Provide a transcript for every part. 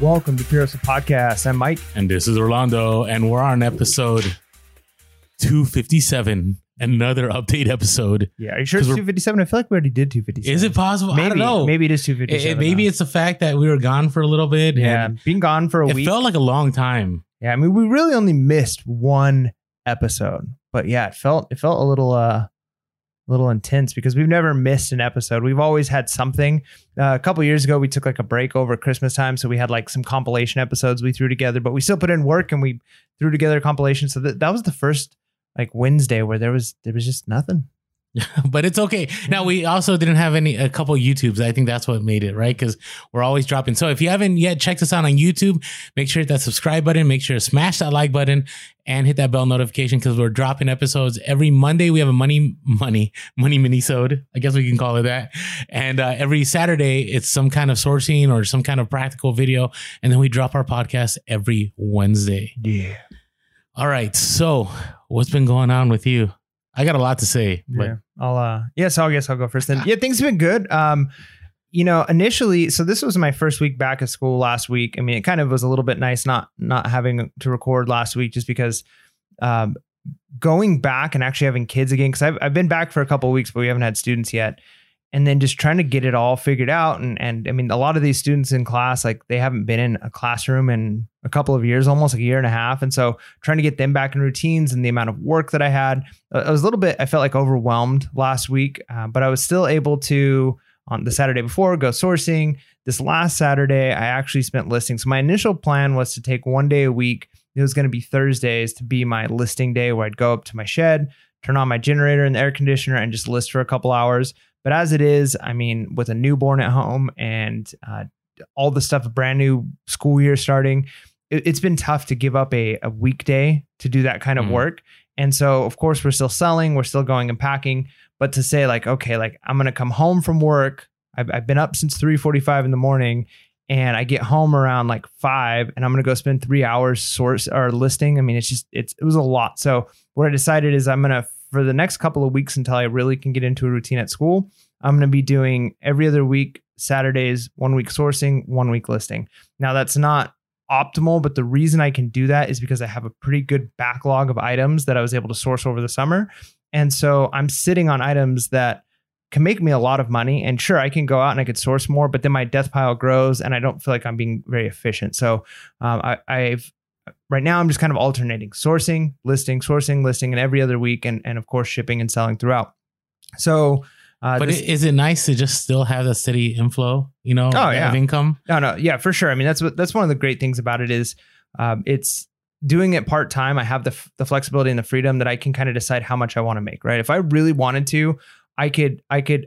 Welcome to Pure Podcast. I'm Mike. And this is Orlando, and we're on episode 257, another update episode. Yeah, are you sure it's 257? I feel like we already did 257. Is it possible? Maybe. I don't know. Maybe it is 257. it- maybe now. it's the fact that we were gone for a little bit. yeah, and being gone for a It week. felt like a long time. yeah, I mean, we really only missed one episode, but yeah, it felt it felt a little uh, a little intense because we've never missed an episode. We've always had something. Uh, a couple years ago, we took like a break over Christmas time, so we had like some compilation episodes we threw together, but we still put in work and we threw together a compilation. So that that was the first like Wednesday where there was there was just nothing. but it's okay. Now we also didn't have any a couple YouTubes. I think that's what made it right because we're always dropping. So if you haven't yet checked us out on YouTube, make sure to hit that subscribe button. Make sure to smash that like button and hit that bell notification because we're dropping episodes every Monday. We have a money money money minisode. I guess we can call it that. And uh, every Saturday it's some kind of sourcing or some kind of practical video, and then we drop our podcast every Wednesday. Yeah. All right. So what's been going on with you? I got a lot to say, but yeah. I'll uh yeah, so I guess I'll go first then. Yeah, things have been good. Um, you know, initially, so this was my first week back at school last week. I mean, it kind of was a little bit nice not not having to record last week just because um going back and actually having kids again, because I've I've been back for a couple weeks, but we haven't had students yet. And then just trying to get it all figured out. And and I mean, a lot of these students in class, like they haven't been in a classroom in a couple of years, almost like a year and a half. And so trying to get them back in routines and the amount of work that I had, I was a little bit, I felt like overwhelmed last week, uh, but I was still able to, on the Saturday before, go sourcing. This last Saturday, I actually spent listing. So my initial plan was to take one day a week. It was going to be Thursdays to be my listing day where I'd go up to my shed, turn on my generator and the air conditioner, and just list for a couple hours. But as it is, I mean, with a newborn at home and uh, all the stuff, a brand new school year starting, it, it's been tough to give up a, a weekday to do that kind of Mhm. work. And so, of course, we're still selling, we're still going and packing. But to say like, okay, like I'm gonna come home from work. I've, I've been up since 3:45 in the morning, and I get home around like five, and I'm gonna go spend three hours source or listing. I mean, it's just it's it was a lot. So what I decided is I'm gonna for the next couple of weeks until I really can get into a routine at school, I'm gonna be doing every other week Saturdays, one week sourcing, one week listing. Now that's not optimal, but the reason I can do that is because I have a pretty good backlog of items that I was able to source over the summer. And so I'm sitting on items that can make me a lot of money. And sure, I can go out and I could source more, but then my death pile grows and I don't feel like I'm being very efficient. So um, I, I've right now I'm just kind of alternating sourcing, listing, sourcing, listing, and every other week, and and of course shipping and selling throughout. So, uh, but this- is it nice to just still have that steady inflow? You know, Oh, yeah. of income. No, no, yeah, for sure. I mean, that's what that's one of the great things about it is um, it's doing it part time. I have the f- the flexibility and the freedom that I can kind of decide how much I want to make. Right, if I really wanted to, I could I could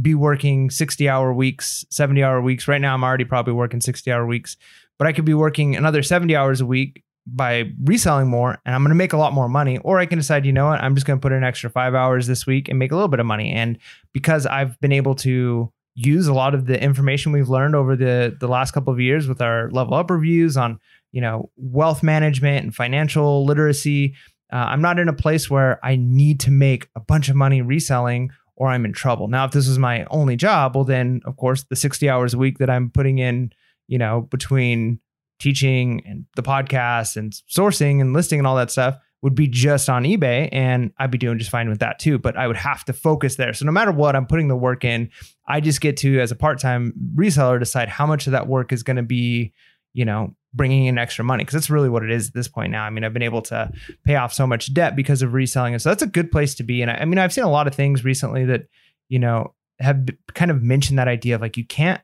be working sixty hour weeks, seventy hour weeks. Right now, I'm already probably working sixty hour weeks, but I could be working another seventy hours a week by reselling more and I'm going to make a lot more money. Or I can decide you know what I'm just going to put in an extra 5 hours this week and make a little bit of money. And because I've been able to use a lot of the information we've learned over the the last couple of years with our level up reviews on you know wealth management and financial literacy uh, i'm not in a place where i need to make a bunch of money reselling or i'm in trouble. Now if this was my only job well then of course the 60 hours a week that i'm putting in you know between teaching and the podcast and sourcing and listing and all that stuff would be just on eBay and I'd be doing just fine with that too. But I would have to focus there. So no matter what, I'm putting the work in. I just get to, as a part time reseller, decide how much of that work is going to be, you know, bringing in extra money. Cause that's really what it is at this point now. I mean, I've been able to pay off so much debt because of reselling. And so that's a good place to be. And I, I mean, I've seen a lot of things recently that, you know, have kind of mentioned that idea of like, you can't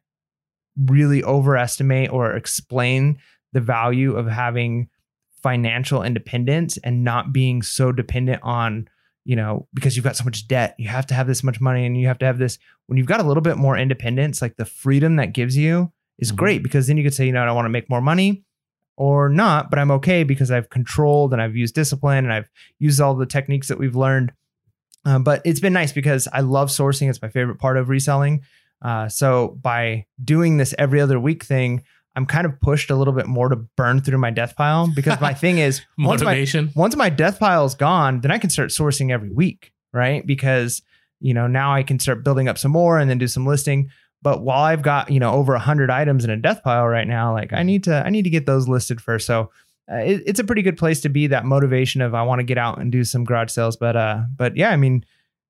really overestimate or explain the value of having financial independence and not being so dependent on you know because you've got so much debt you have to have this much money and you have to have this. When you've got a little bit more independence like the freedom that gives you is Mhm. great because then you could say you know I want to make more money or not but I'm okay because I've controlled and I've used discipline and I've used all the techniques that we've learned. Um, but it's been nice because I love sourcing. It's my favorite part of reselling uh, so by doing this every other week thing I'm kind of pushed a little bit more to burn through my death pile because my thing is once my Motivation. once my death pile is gone, then I can start sourcing every week, right? Because you know now I can start building up some more and then do some listing. but while I've got you know over a hundred items in a death pile right now, like I need to I need to get those listed first. So uh, it, it's a pretty good place to be. That motivation of I want to get out and do some garage sales, but uh, but yeah, I mean,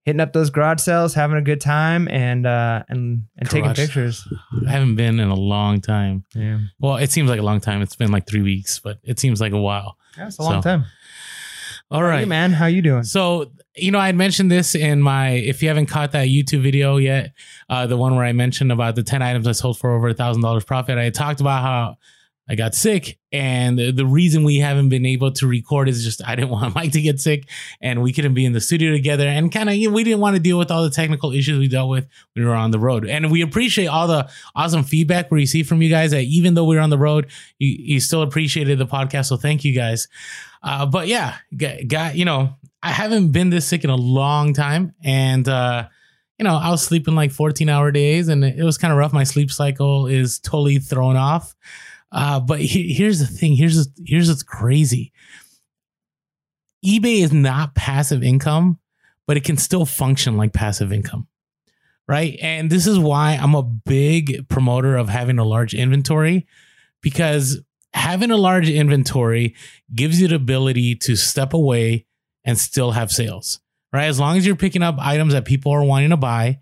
hitting up those garage sales, having a good time, and uh, and and taking pictures. I haven't been in a long time. Yeah, Well, it seems like a long time. It's been like three weeks, but it seems like a while. that's a long So, time. All right, Hey man, how you doing? So, you know, I had mentioned this in my, if you haven't caught that YouTube video yet, uh, the one where I mentioned about the 10 items I sold for over a thousand dollars profit, I talked about how I got sick. And the, reason we haven't been able to record is just I didn't want Mike to get sick and we couldn't be in the studio together. And kind of, you know, we didn't want to deal with all the technical issues we dealt with when we were on the road. And we appreciate all the awesome feedback we receive from you guys that even though we were on the road, you, you still appreciated the podcast. So thank you guys. Uh, but yeah, got you know, I haven't been this sick in a long time, and uh, you know, I was sleeping like 14 hour days, and it was kind of rough. My sleep cycle is totally thrown off. Uh, but he- here's the thing. Here's here's what's crazy. eBay is not passive income, but it can still function like passive income. Right. And this is why I'm a big promoter of having a large inventory because having a large inventory gives you the ability to step away and still have sales, right? As long as you're picking up items that people are wanting to buy,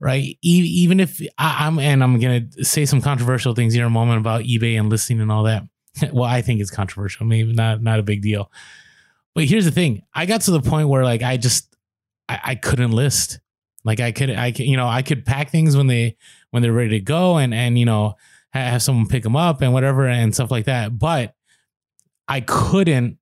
right? E- even if I, I'm, and I'm going to say some controversial things here in a moment about eBay and listing and all that. well, I think it's controversial, maybe not, not a big deal. But here's the thing I got to the point where like I just, I, I couldn't list. Like I could, I could, you know, I could pack things when they, when they're ready to go and, and, you know, have someone pick them up and whatever and stuff like that. But I couldn't.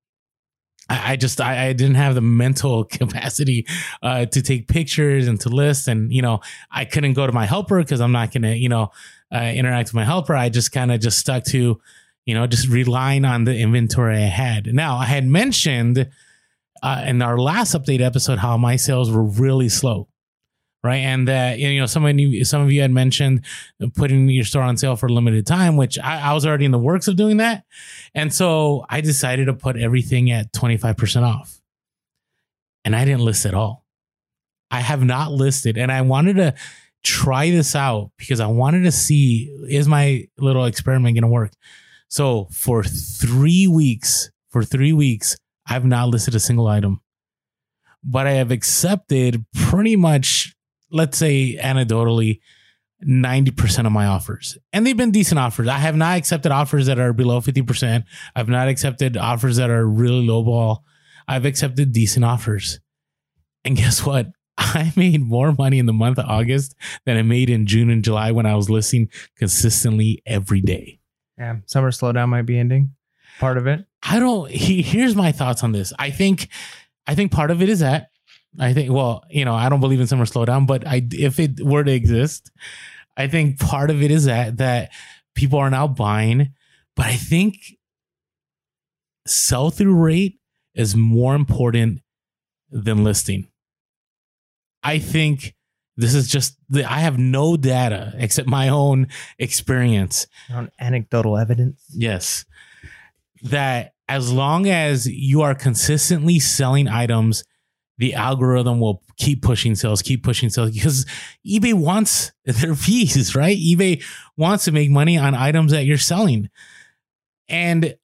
I, I just I, I didn't have the mental capacity uh, to take pictures and to list, and you know I couldn't go to my helper because I'm not gonna you know uh, interact with my helper. I just kind of just stuck to you know just relying on the inventory I had. Now I had mentioned uh, in our last update episode how my sales were really slow right? And that you know, some of you, some of you had mentioned putting your store on sale for a limited time, which I, I was already in the works of doing that, and so I decided to put everything at twenty five percent off, and I didn't list at all. I have not listed, and I wanted to try this out because I wanted to see is my little experiment going to work. So for three weeks, for three weeks, I've not listed a single item but I have accepted pretty much, let's say anecdotally, 90% of my offers. And they've been decent offers. I have not accepted offers that are below 50%. I've not accepted offers that are really low ball. I've accepted decent offers. And guess what? I made more money in the month of August than I made in June and July when I was listing consistently every day. Yeah, summer slowdown might be ending. Part of it. I don't. He, here's my thoughts on this. I think, I think part of it is that I think. Well, you know, I don't believe in summer slowdown, but I if it were to exist, I think part of it is that that people are now buying, but I think sell through rate is more important than listing. I think this is just the, I have no data except my own experience On anecdotal evidence. Yes. That as long as you are consistently selling items, the algorithm will keep pushing sales, keep pushing sales because eBay wants their fees, right? eBay wants to make money on items that you're selling. And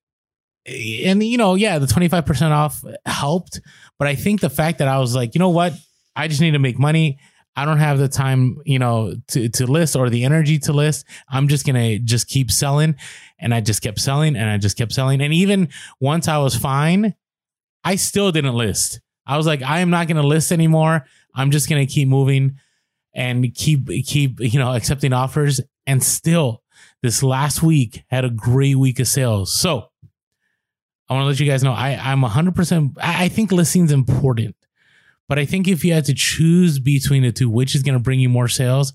and you know, yeah, the 25% off helped, but I think the fact that I was like, you know what? I just need to make money. I don't have the time, you know, to, to list or the energy to list. I'm just gonna just keep selling. And I just kept selling and I just kept selling. And even once I was fine, I still didn't list. I was like, I am not gonna list anymore. I'm just gonna keep moving and keep keep, you know, accepting offers. And still, this last week had a great week of sales. So I want to let you guys know I, I'm 100%. I I think listing's important. But I think if you had to choose between the two, which is going to bring you more sales,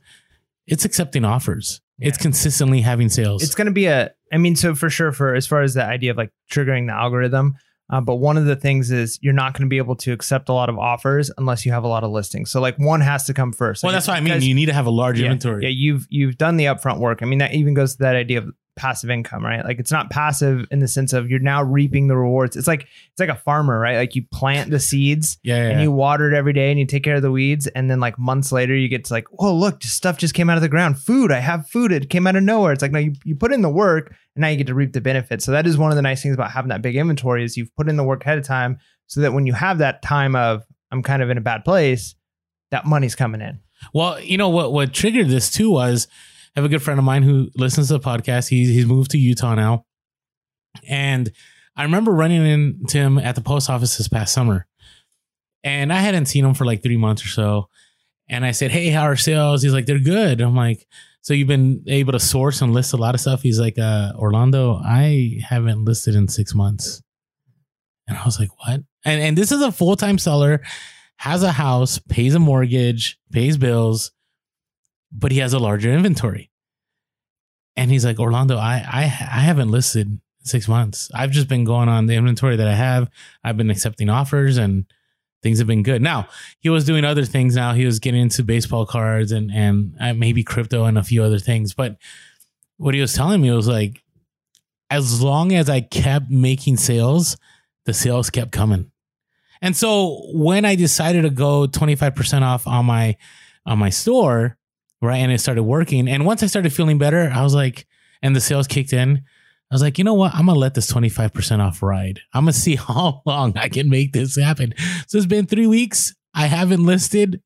it's accepting offers. It's consistently having sales. It's going to be a, I mean, so for sure, for as far as the idea of like triggering the algorithm, uh, but one of the things is you're not going to be able to accept a lot of offers unless you have a lot of listings. So like one has to come first. well, Like, that's what I mean. You need to have a large yeah, inventory. Yeah, you've you've done the upfront work. I mean, that even goes to that idea of passive income, right? Like it's not passive in the sense of you're now reaping the rewards. It's like it's like a farmer, right? Like you plant the seeds Yeah, yeah, and you water it every day and you take care of the weeds and then like months later you get to like, oh look, just stuff just came out of the ground. Food, I have food. It came out of nowhere. It's like no, you, you put in the work and now you get to reap the benefits. So that is one of the nice things about having that big inventory is you've put in the work ahead of time so that when you have that time of I'm kind of in a bad place, that money's coming in. Well, you know what? What triggered this too was have a good friend of mine who listens to the podcast. He's he's moved to Utah now, and I remember running into him at the post office this past summer, and I hadn't seen him for like three months or so. And I said, "Hey, how are sales?" He's like, "They're good." I'm like, "So you've been able to source and list a lot of stuff?" He's like, uh, "Orlando, I haven't listed in six months." And I was like, "What?" And and this is a full time seller has a house, pays a mortgage, pays bills, but he has a larger inventory. And he's like, Orlando, I I, I haven't listed in six months. I've just been going on the inventory that I have. I've been accepting offers and things have been good. Now he was doing other things. Now he was getting into baseball cards and and uh, maybe crypto and a few other things. But what he was telling me was like, as long as I kept making sales, the sales kept coming. And so when I decided to go 25% off on my on my store, right, and it started working, and once I started feeling better, I was like, and the sales kicked in, I was like, you know what? I'm gonna let this 25% off ride. I'm gonna see how long I can make this happen. So it's been three weeks. I haven't listed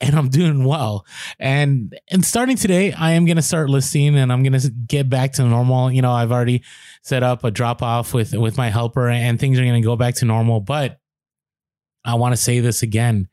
and I'm doing well. And and starting today, I am gonna start listing and I'm gonna get back to normal. You know, I've already set up a drop off with with my helper and things are gonna go back to normal. But I want to say this again.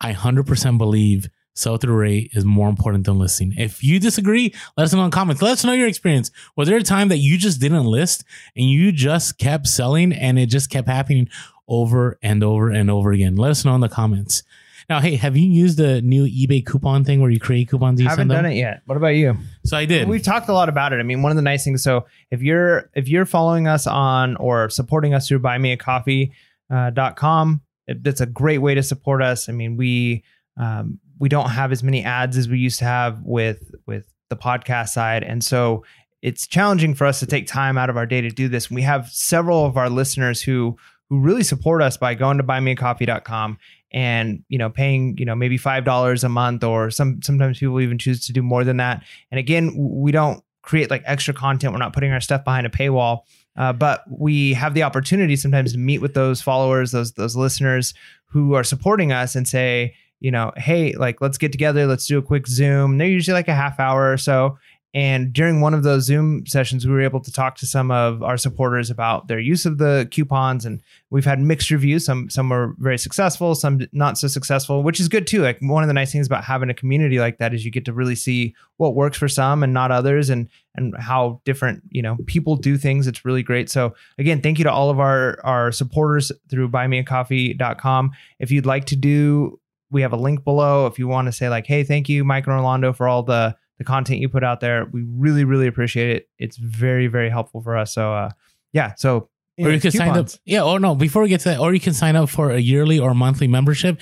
I 100% believe sell through rate is more important than listing. If you disagree, let us know in the comments. Let us know your experience. Was there a time that you just didn't list and you just kept selling and it just kept happening over and over and over again? Let us know in the comments. Now, hey, have you used the new eBay coupon thing where you create coupons? You Haven't send done it yet. What about you? So I did. We've talked a lot about it. I mean, one of the nice things. So if you're if you're following us on or supporting us through buymeacoffee.com, it, that's a great way to support us. I mean, we um, we don't have as many ads as we used to have with with the podcast side, and so it's challenging for us to take time out of our day to do this. We have several of our listeners who who really support us by going to buymeacoffee.com and you know paying you know maybe five dollars a month or some sometimes people even choose to do more than that. And again we don't create like extra content. We're not putting our stuff behind a paywall. Uh, but we have the opportunity sometimes to meet with those followers those those listeners who are supporting us and say you know hey like let's get together let's do a quick zoom they're usually like a half hour or so and during one of those Zoom sessions, we were able to talk to some of our supporters about their use of the coupons, and we've had mixed reviews. Some some were very successful, some not so successful, which is good too. Like one of the nice things about having a community like that is you get to really see what works for some and not others, and and how different you know people do things. It's really great. So again, thank you to all of our our supporters through buymeacoffee.com. If you'd like to do, we have a link below. If you want to say like, hey, thank you, Mike and Orlando, for all the the content you put out there. We really, really appreciate it. It's very, very helpful for us. So, uh, yeah. So, or you can sign up. Yeah. Or no, before we get to that, or you can sign up for a yearly or monthly membership.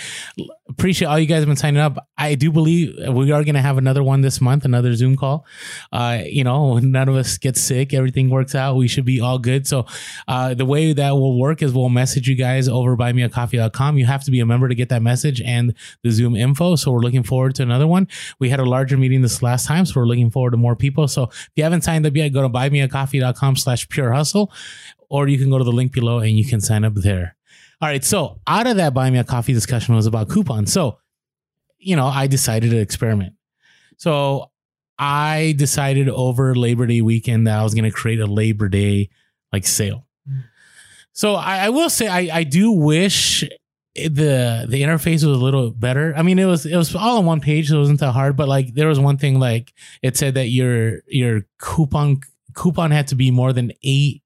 Appreciate all you guys have been signing up. I do believe we are going to have another one this month, another Zoom call. Uh, you know, none of us get sick, everything works out. We should be all good. So, uh, the way that will work is we'll message you guys over buymeacoffee.com. You have to be a member to get that message and the Zoom info. So we're looking forward to another one. We had a larger meeting this last time, so we're looking forward to more people. So if you haven't signed up yet, go to buymeacoffee.com slash pure hustle, or you can go to the link below and you can sign up there. All right. So out of that buy me a coffee discussion was about coupons. So, you know, I decided to experiment. So I decided over Labor Day weekend that I was going to create a Labor Day like sale. Mm. So I, I will say I, I do wish the the interface was a little better. I mean, it was it was all on one page, so it wasn't that hard. But like, there was one thing like it said that your your coupon coupon had to be more than eight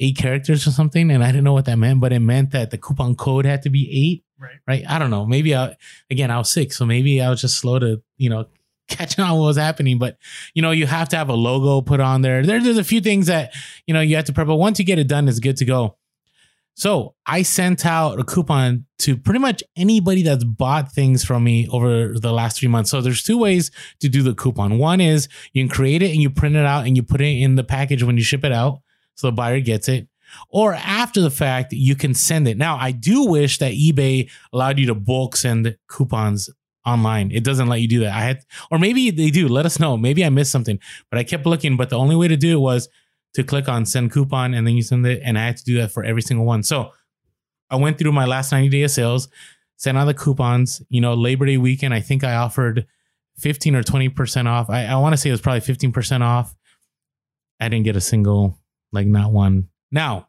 eight characters or something, and I didn't know what that meant, but it meant that the coupon code had to be eight. Right. Right. I don't know. Maybe I again I was sick, so maybe I was just slow to you know catching on what was happening. But you know, you have to have a logo put on there. there there's a few things that you know you have to prep, but once you get it done, it's good to go. So I sent out a coupon to pretty much anybody that's bought things from me over the last three months. So there's two ways to do the coupon. One is you can create it and you print it out and you put it in the package when you ship it out. So the buyer gets it. Or after the fact, you can send it. Now, I do wish that eBay allowed you to bulk send coupons online. It doesn't let you do that. I had, or maybe they do. Let us know. Maybe I missed something, but I kept looking. But the only way to do it was to click on send coupon and then you send it. And I had to do that for every single one. So I went through my last 90 day of sales, sent out the coupons. You know, Labor Day weekend, I think I offered 15 or 20% off. I, I want to say it was probably 15% off. I didn't get a single, like not one. Now,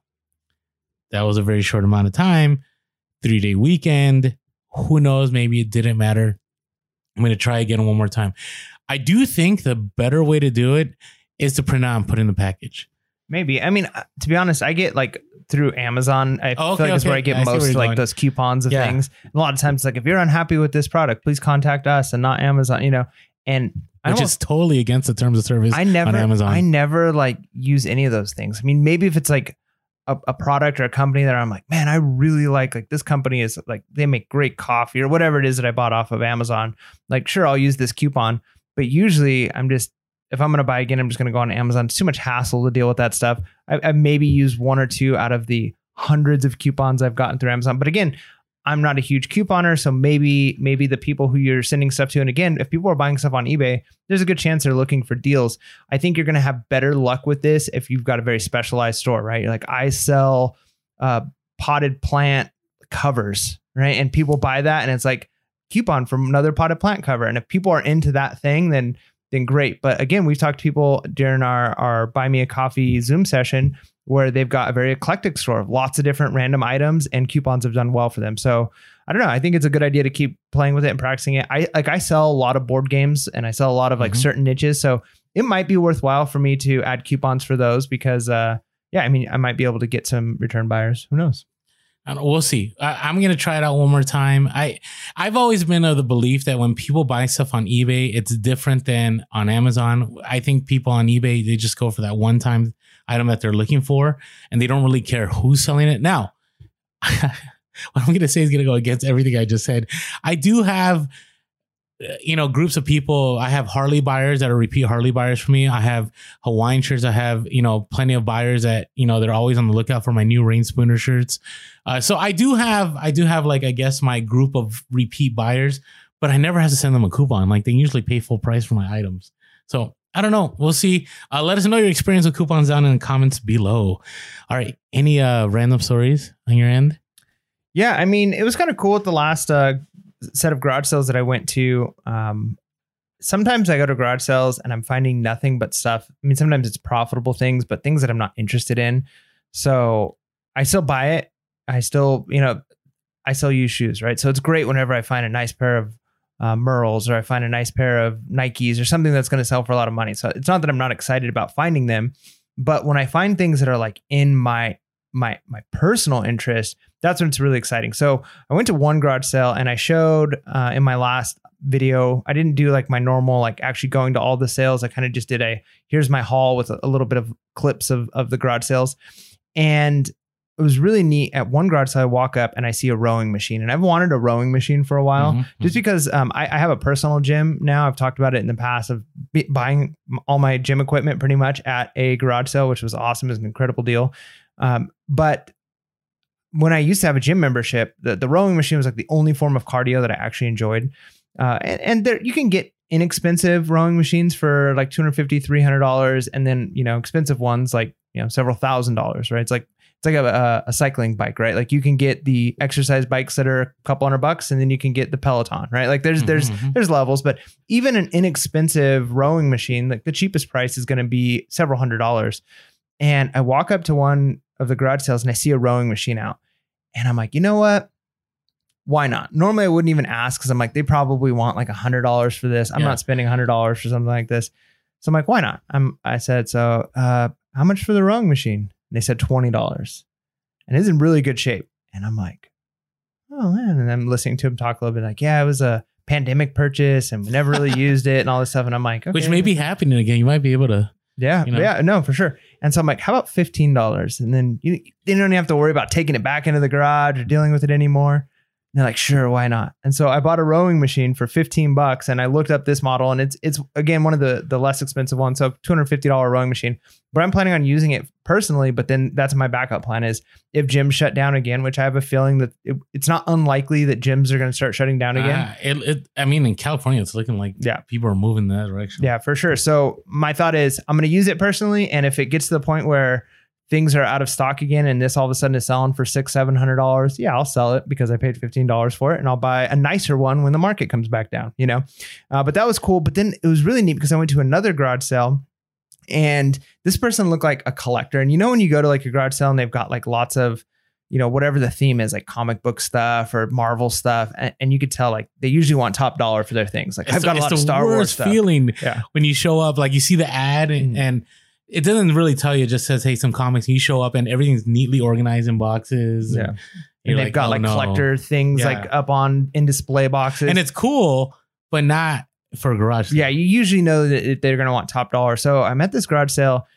that was a very short amount of time, three day weekend. Who knows? Maybe it didn't matter. I'm going to try again one more time. I do think the better way to do it is to print out and put in the package. Maybe. I mean, uh, to be honest, I get like through Amazon. I Oh, feel okay, like that's where. I get I most like going. those coupons of Yeah. things. And a lot of times, like if you're unhappy with this product, please contact us and not Amazon. You know, and Which don't- is totally against the terms of service I never, on Amazon. I never like use any of those things. I mean, maybe if it's like a, a product or a company that I'm like, man, I really like. Like this company is like they make great coffee or whatever it is that I bought off of Amazon. Like, sure, I'll use this coupon, but usually I'm just if I'm gonna buy again, I'm just gonna go on Amazon. It's too much hassle to deal with that stuff. I, I maybe use one or two out of the hundreds of coupons I've gotten through Amazon. But again, I'm not a huge couponer, so maybe maybe the people who you're sending stuff to, and again, if people are buying stuff on eBay, there's a good chance they're looking for deals. I think you're going to have better luck with this if you've got a very specialized store, right? Like I sell uh, potted plant covers, right? And people buy that, and it's like coupon from another potted plant cover. And if people are into that thing, then then great. But again, we've talked to people during our our buy me a coffee Zoom session where they've got a very eclectic store, of lots of different random items, and coupons have done well for them. So I don't know. I think it's a good idea to keep playing with it and practicing it. I like I sell a lot of board games and I sell a lot of like Mhm. certain niches. So it might be worthwhile for me to add coupons for those because uh yeah, I mean I might be able to get some return buyers. Who knows? And we'll see. I, I'm gonna try it out one more time. I I've always been of the belief that when people buy stuff on eBay, it's different than on Amazon. I think people on eBay they just go for that one time item that they're looking for, and they don't really care who's selling it. Now, what I'm gonna say is gonna go against everything I just said. I do have. uh, You know, groups of people. I have Harley buyers that are repeat Harley buyers for me. I have Hawaiian shirts. I have, you know, plenty of buyers that, you know, they're always on the lookout for my new Reyn Spooner shirts. Uh, so I do have, I do have like, I guess my group of repeat buyers, but I never have to send them a coupon. Like they usually pay full price for my items. So I don't know. We'll see. Uh, let us know your experience with coupons down in the comments below. All right. Any uh, random stories on your end? Yeah, I mean, it was kind of cool at the last uh, set of garage sales that I went to. Um, sometimes I go to garage sales and I'm finding nothing but stuff. I mean, sometimes it's profitable things, but things that I'm not interested in. So I still buy it. I still, you know, I still use shoes, right? So it's great whenever I find a nice pair of uh, Merrells or I find a nice pair of Nikes or something that's going to sell for a lot of money. So it's not that I'm not excited about finding them, but when I find things that are like in my my my personal interest, that's when it's really exciting. So I went to one garage sale and I showed uh, in my last video. I didn't do like my normal like actually going to all the sales. I kind of just did a here's my haul with a, a little bit of clips of of the garage sales, and it was really neat. At one garage sale, I walk up and I see a rowing machine, and I've wanted a rowing machine for a while Mhm. just because um, I, I have a personal gym now. I've talked about it in the past of b- buying all my gym equipment pretty much at a garage sale, which was awesome. It was an incredible deal. Um, but when I used to have a gym membership, the, the rowing machine was like the only form of cardio that I actually enjoyed. Uh, and, and there you can get inexpensive rowing machines for like 250 $300 and then you know expensive ones like you know several thousand dollars right it's like it's like a, a cycling bike right? Like you can get the exercise bikes that are a couple hundred bucks and then you can get the peloton right? Like there's there's Mhm. there's levels but even an inexpensive rowing machine like the cheapest price is going to be several hundred dollars. And i walk up to one of the garage sales and i see a rowing machine out and i'm like you know what? Why not? Normally i wouldn't even ask because i'm like they probably want like a hundred dollars for this. I'm Yeah. not spending a hundred dollars for something like this. So i'm like why not? I'm i said so uh how much for the rowing machine and they said $20 and it's in really good shape and i'm like oh man and i'm listening to him talk a little bit like yeah it was a pandemic purchase and we never really used it and all this stuff and i'm like okay. Which may be happening again. You might be able to. yeah you know? yeah no for sure And so I'm like, how about fifteen dollars? And then you, you don't even have to worry about taking it back into the garage or dealing with it anymore. And they're like, sure, why not? And so I bought a rowing machine for 15 bucks and I looked up this model and it's it's again one of the the less expensive ones. So $250 rowing machine. But I'm planning on using it personally, but then that's my backup plan is if gyms shut down again, which I have a feeling that it, it's not unlikely that gyms are going to start shutting down again. Uh, it, it, I mean, in California, it's looking like Yeah. people are moving in that direction. Yeah, for sure. So my thought is I'm going to use it personally, and if it gets to the point where things are out of stock again, and this all of a sudden is selling for six, seven hundred dollars, yeah, I'll sell it because I paid fifteen dollars for it, and I'll buy a nicer one when the market comes back down. You know, uh, but that was cool. But then it was really neat because I went to another garage sale. And this person looked like a collector. And you know, when you go to like a garage sale and they've got like lots of, you know, whatever the theme is, like comic book stuff or Marvel stuff. And, and you could tell like they usually want top dollar for their things. Like It's I've got a it's lot of Star Wars stuff. feeling Yeah. when you show up, like you see the ad and, Mhm. and it doesn't really tell you. It just says, "Hey, some comics." And you show up and everything's neatly organized in boxes. Yeah. and and they've got "Oh, like no." collector things Yeah. like up on in display boxes. and it's cool, but not for garage. sale. yeah, you usually know that they're going to want top dollar. So I'm at this garage sale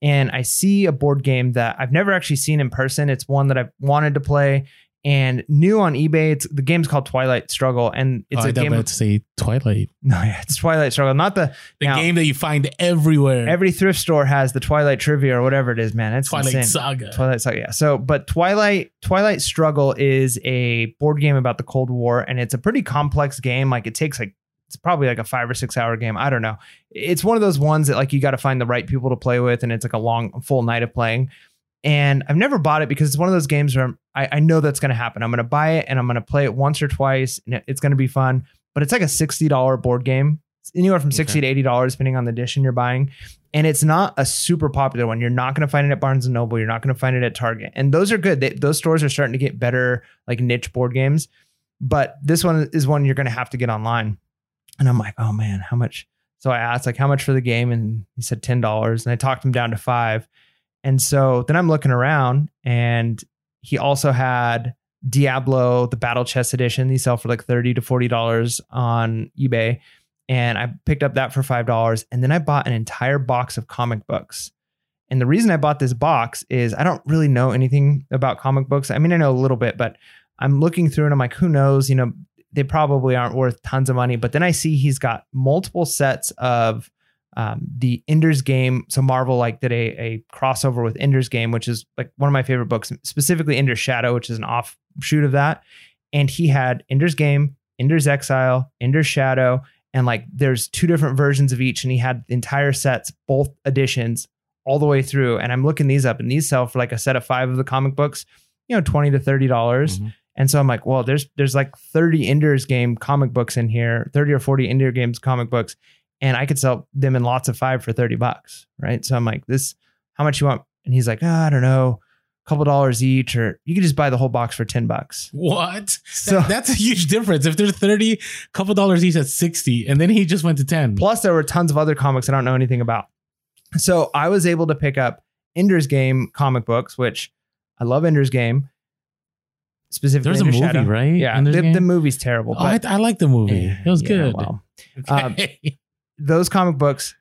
and I see a board game that I've never actually seen in person. It's one that I've wanted to play and new on eBay. It's the game's called Twilight Struggle and it's oh, I a thought game. to say Twilight, no, yeah, it's Twilight Struggle, not the the Now- game that you find everywhere. every thrift store has the Twilight trivia or whatever it is, man. It's Twilight insane. Saga. Twilight Saga, yeah. So, but Twilight Twilight Struggle is a board game about the Cold War, and it's a pretty complex game. Like it takes like it's probably like a five or six hour game. I don't know. It's one of those ones that like you got to find the right people to play with, and it's like a long full night of playing. And I've never bought it because it's one of those games where I, I know that's going to happen. I'm going to buy it and I'm going to play it once or twice, and it's going to be fun. But it's like a sixty dollar board game. It's anywhere from sixty to eighty dollars depending on the edition you're buying and it's not a super popular one. You're not going to find it at Barnes and Noble. You're not going to find it at Target, and those are good. They, those stores are starting to get better, like niche board games. But this one is one you're going to have to get online. And I'm like, oh man, how much? So I asked like, how much for the game, and he said ten dollars, and I talked him down to five. And so then I'm looking around, and he also had Diablo, the Battle Chest Edition. These sell for like thirty to forty dollars on eBay and I picked up that for five dollars. And then I bought an entire box of comic books. And the reason I bought this box is I don't really know anything about comic books. I mean, I know a little bit, but I'm looking through and I'm like, who knows? You know, they probably aren't worth tons of money. But then I see he's got multiple sets of um, the Ender's Game. So Marvel like did a, a crossover with Ender's Game, which is like one of my favorite books, specifically Ender's Shadow, which is an offshoot of that. And he had Ender's Game, Ender's Exile, Ender's Shadow, and like there's two different versions of each and he had entire sets both editions all the way through and i'm looking these up and these sell for like a set of five of the comic books you know 20 to 30 dollars Mhm. and so i'm like well there's there's like 30 enders game comic books in here 30 or 40 ender games comic books and i could sell them in lots of five for 30 bucks right so i'm like this how much you want and he's like oh, i don't know a couple dollars each or you could just buy the whole box for 10 bucks What? So- That- that's a huge difference. If there's 30, couple dollars each, that's 60. And then he just went to 10. Plus, there were tons of other comics I don't know anything about. So I was able to pick up Ender's Game comic books, which I love Ender's Game. Specifically, There's a movie, Shadow. right? Yeah, the, the movie's terrible, Oh, I, I like the movie. it was Yeah, good. Well, um, Okay. Those comic books,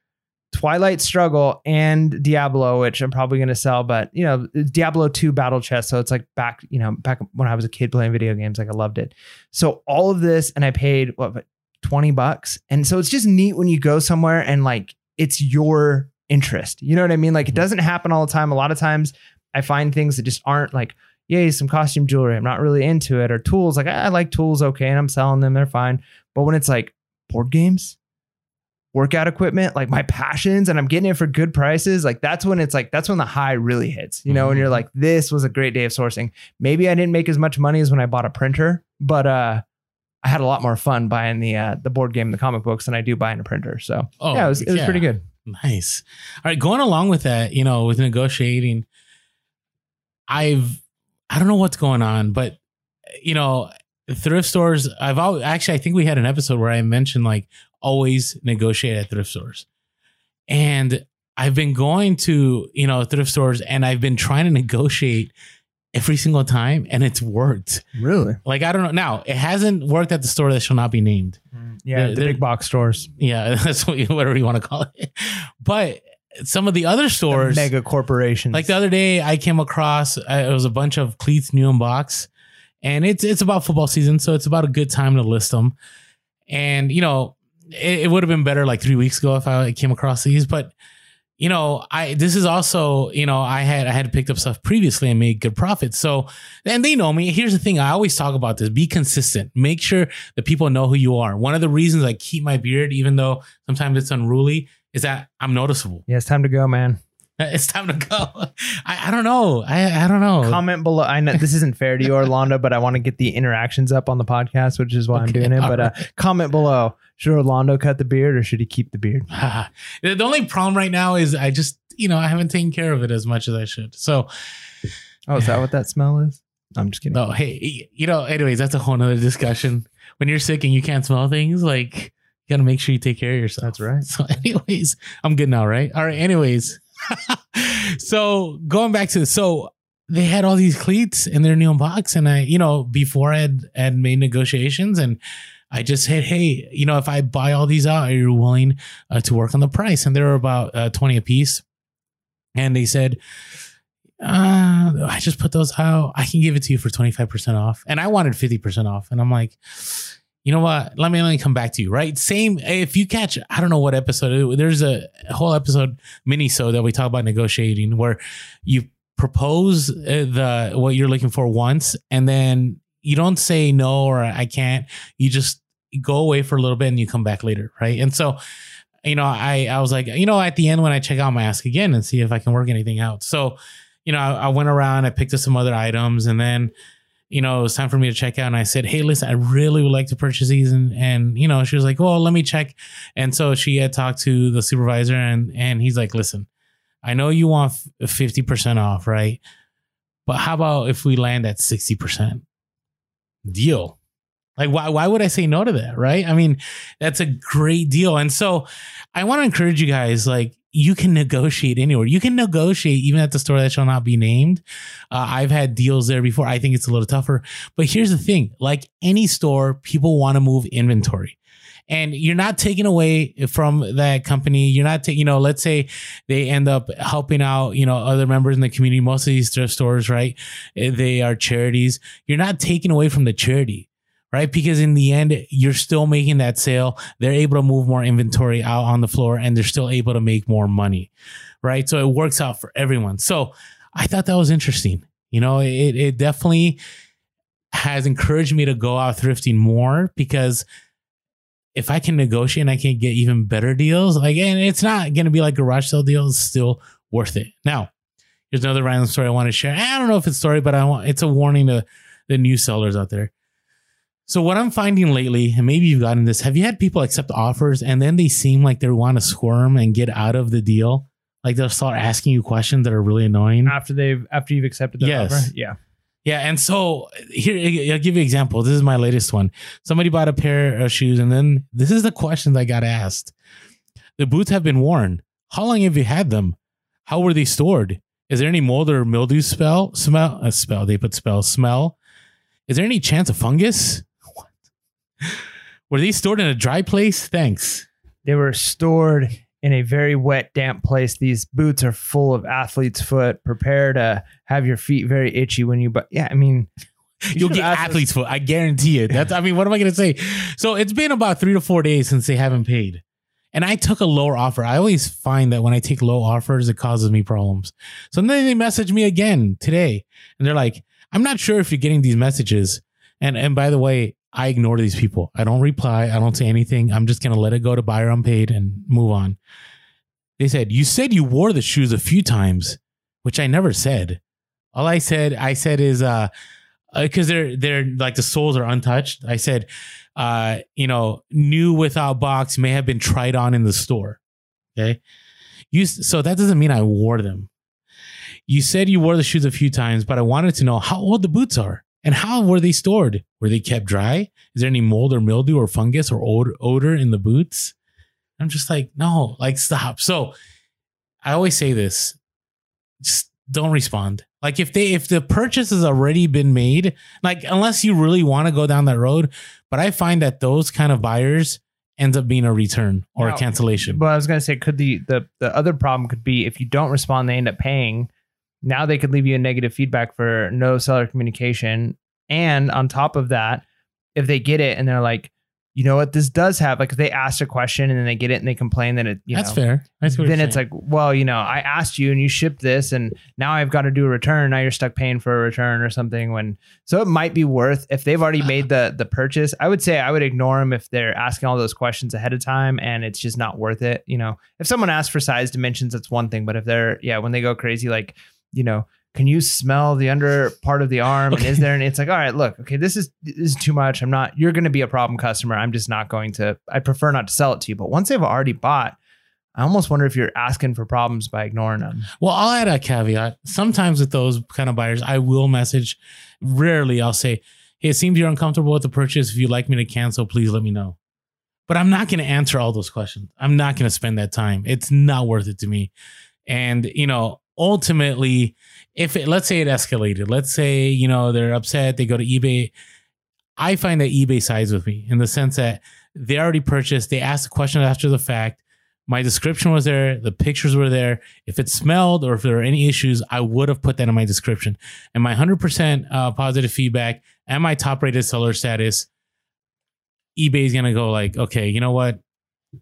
Twilight Struggle and Diablo, which I'm probably going to sell, but you know, Diablo 2 Battle Chest. So it's like back, you know, back when I was a kid playing video games, like I loved it. So all of this, and I paid what, 20 bucks. And so it's just neat when you go somewhere and like it's your interest. You know what I mean? Like it mm-hmm. doesn't happen all the time. A lot of times I find things that just aren't like, yay, some costume jewelry. I'm not really into it. Or tools. Like I, I like tools, okay, and I'm selling them. They're fine. But when it's like board games, workout equipment, like my passions, and I'm getting it for good prices, like that's when it's like that's when the high really hits. You know, and you're like, this was a great day of sourcing. Maybe I didn't make as much money as when I bought a printer, but uh I had a lot more fun buying the uh, the board game, the comic books, than I do buying a printer. So Oh, yeah, it was, it was yeah. pretty good. Nice. All right, going along with that, you know, with negotiating, I've I don't know what's going on, but you know, thrift stores. I've always actually I think we had an episode where I mentioned like always negotiate at thrift stores, and I've been going to you know thrift stores and I've been trying to negotiate every single time, and it's worked. Really? Like I don't know now, it hasn't worked at the store that shall not be named. Yeah, They're- the big box stores. Yeah, that's what you, whatever you want to call it. But some of the other The stores, mega corporations. like the other day, I came across uh, it was a bunch of cleats new in box, and it's it's about football season, so it's about a good time to list them. And you know, it, it would have been better like three weeks ago if I came across these, but you know, I this is also you know I had I had picked up stuff previously and made good profits. So and they know me. Here's the thing: I always talk about this. Be consistent. Make sure that people know who you are. One of the reasons I keep my beard, even though sometimes it's unruly, is that I'm noticeable. yeah, it's time to go, man. It's time to go. I, I don't know. I I don't know. Comment below. I know this isn't fair to you, Orlando, but I want to get the interactions up on the podcast, which is why I'm doing it. But uh, comment below. Should Orlando cut the beard or should he keep the beard? the the only problem right now is I just you know I haven't taken care of it as much as I should. So Oh, is that what that smell is? I'm just kidding. no, hey, you know. Anyways, that's a whole nother discussion. When you're sick and you can't smell things, like you got to make sure you take care of yourself. That's right. So, anyways, I'm good now, right? All right. Anyways, so going back to so they had all these cleats in their new box, and I, you know, before I had, had made negotiations, and I just said, hey, you know, if I buy all these out, are you willing uh, to work on the price? And they were about uh, twenty a piece, and they said. Uh, I just put those out. I can give it to you for 25% off. And I wanted 50% off. And I'm like, you know what? Let me let me come back to you. Right? Same. If you catch, I don't know what episode. There's a whole episode minisode that we talk about negotiating where you propose uh, the what you're looking for once, and then you don't say no or I can't. You just go away for a little bit and you come back later, right? And so, you know, I I was like, you know, at the end when I check out my ask again and see if I can work anything out. So, you know, I, I went around, I picked up some other items, and then you know, it was time for me to check out. And I said, Hey, listen, I really would like to purchase these. And, and, you know, she was like, Well, let me check. And so she had talked to the supervisor and, and he's like, Listen, I know you want 50% off, right? But how about if we land at 60%? Deal. Like, why, why would I say no to that? Right. I mean, that's a great deal. And so I want to encourage you guys, like, you can negotiate anywhere. You can negotiate even at the store that shall not be named. Uh, I've had deals there before. I think it's a little tougher. But here's the thing like any store, people want to move inventory. And you're not taking away from that company. You're not taking, you know, let's say they end up helping out, you know, other members in the community. Most of these thrift stores, right? eh, They are charities. You're not taking away from the charity right? Because in the end, you're still making that sale. They're able to move more inventory out on the floor and they're still able to make more money, right? So it works out for everyone. So I thought that was interesting. You know, it, it definitely has encouraged me to go out thrifting more because if I can negotiate and I can get even better deals, like, and it's not going to be like garage sale deals, still worth it. Now, here's another random story I want to share. I don't know if it's a story, but I want, it's a warning to the new sellers out there. So what I'm finding lately, and maybe you've gotten this, have you had people accept offers and then they seem like they want to squirm and get out of the deal? Like they'll start asking you questions that are really annoying. After they've after you've accepted the Yes. offer. Yeah. Yeah, and so here I'll give you an example. This is my latest one. Somebody bought a pair of shoes, and then this is the questions I got asked. The boots have been worn. How long have you had them? How were they stored? Is there any mold or mildew spell? Smell? Uh, spell. They put spell. Smell. Is there any chance of fungus? Were these stored in a dry place? Thanks. They were stored in a very wet, damp place. These boots are full of athlete's foot. Prepare to have your feet very itchy when you but yeah, I mean you You'll get asked us- athlete's foot. I guarantee it. That's. I mean, what am I going to say? So it's been about three to four days since they haven't paid, and I took a lower offer. I always find that when I take low offers, it causes me problems. So then they message me again today, and they're like, "I'm not sure if you're getting these messages." And and by the way, I ignore these people. I don't reply. I don't say anything. I'm just going to let it go to buyer unpaid and move on. They said, You said you wore the shoes a few times, which I never said. All I said, I said is, uh, because they're they're like the soles are untouched. I said, uh, you know, new without box may have been tried on in the store. Okay, you so that doesn't mean I wore them. You said you wore the shoes a few times, but I wanted to know how old the boots are and how were they stored? Were they kept dry? Is there any mold or mildew or fungus or odor, odor in the boots? I'm just like, no, like stop. So I always say this just don't respond. Like if they if the purchase has already been made, like unless you really want to go down that road, but I find that those kind of buyers ends up being a return or Now, a cancellation. But I was gonna say, could the the the other problem could be if you don't respond, they end up paying. Now they could leave you a negative feedback for no seller communication, and on top of that, if they get it and they're like, you know what, this does have like if they ask a question and then they get it and they complain that it, you That's know, fair. That's then it's saying. like, well, you know, I asked you and you shipped this, and now I've got to do a return. Now you're stuck paying for a return or something. When so it might be worth if they've already made the the purchase. I would say I would ignore them if they're asking all those questions ahead of time, and it's just not worth it. You know, if someone asks for size dimensions, that's one thing, but if they're yeah, when they go crazy, like you know. Can you smell the under part of the arm? And is there? And it's like, all right, look, okay, this is this is too much. I'm not. You're going to be a problem customer. I'm just not going to. I prefer not to sell it to you. But once they've already bought, I almost wonder if you're asking for problems by ignoring them. Well, I'll add a caveat. Sometimes with those kind of buyers, I will message. Rarely, I'll say, "Hey, it seems you're uncomfortable with the purchase. If you'd like me to cancel, please let me know." But I'm not going to answer all those questions. I'm not going to spend that time. It's not worth it to me. And you know, ultimately, if it, let's say it escalated, let's say you know they're upset, they go to eBay. I find that eBay sides with me in the sense that they already purchased. They asked the question after the fact. My description was there the pictures were there. If it smelled or if there were any issues i would have put that in my description. And my 100% uh, positive feedback and my top rated seller status ebay's gonna go like okay you know what?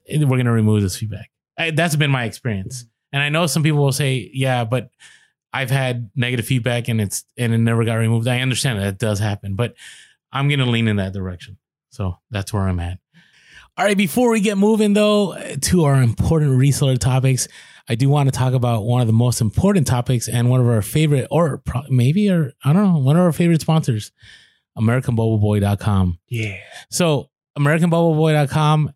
We're gonna remove this feedback. I, that's been my experience and i know some people will say yeah but i've had negative feedback and it's and it never got removed i understand that, that does happen but i'm gonna lean in that direction so that's where i'm at all right, before we get moving though to our important reseller topics, I do want to talk about one of the most important topics and one of our favorite, or pro- maybe, or I don't know, one of our favorite sponsors, AmericanBubbleBoy.com. Yeah. So, AmericanBubbleBoy.com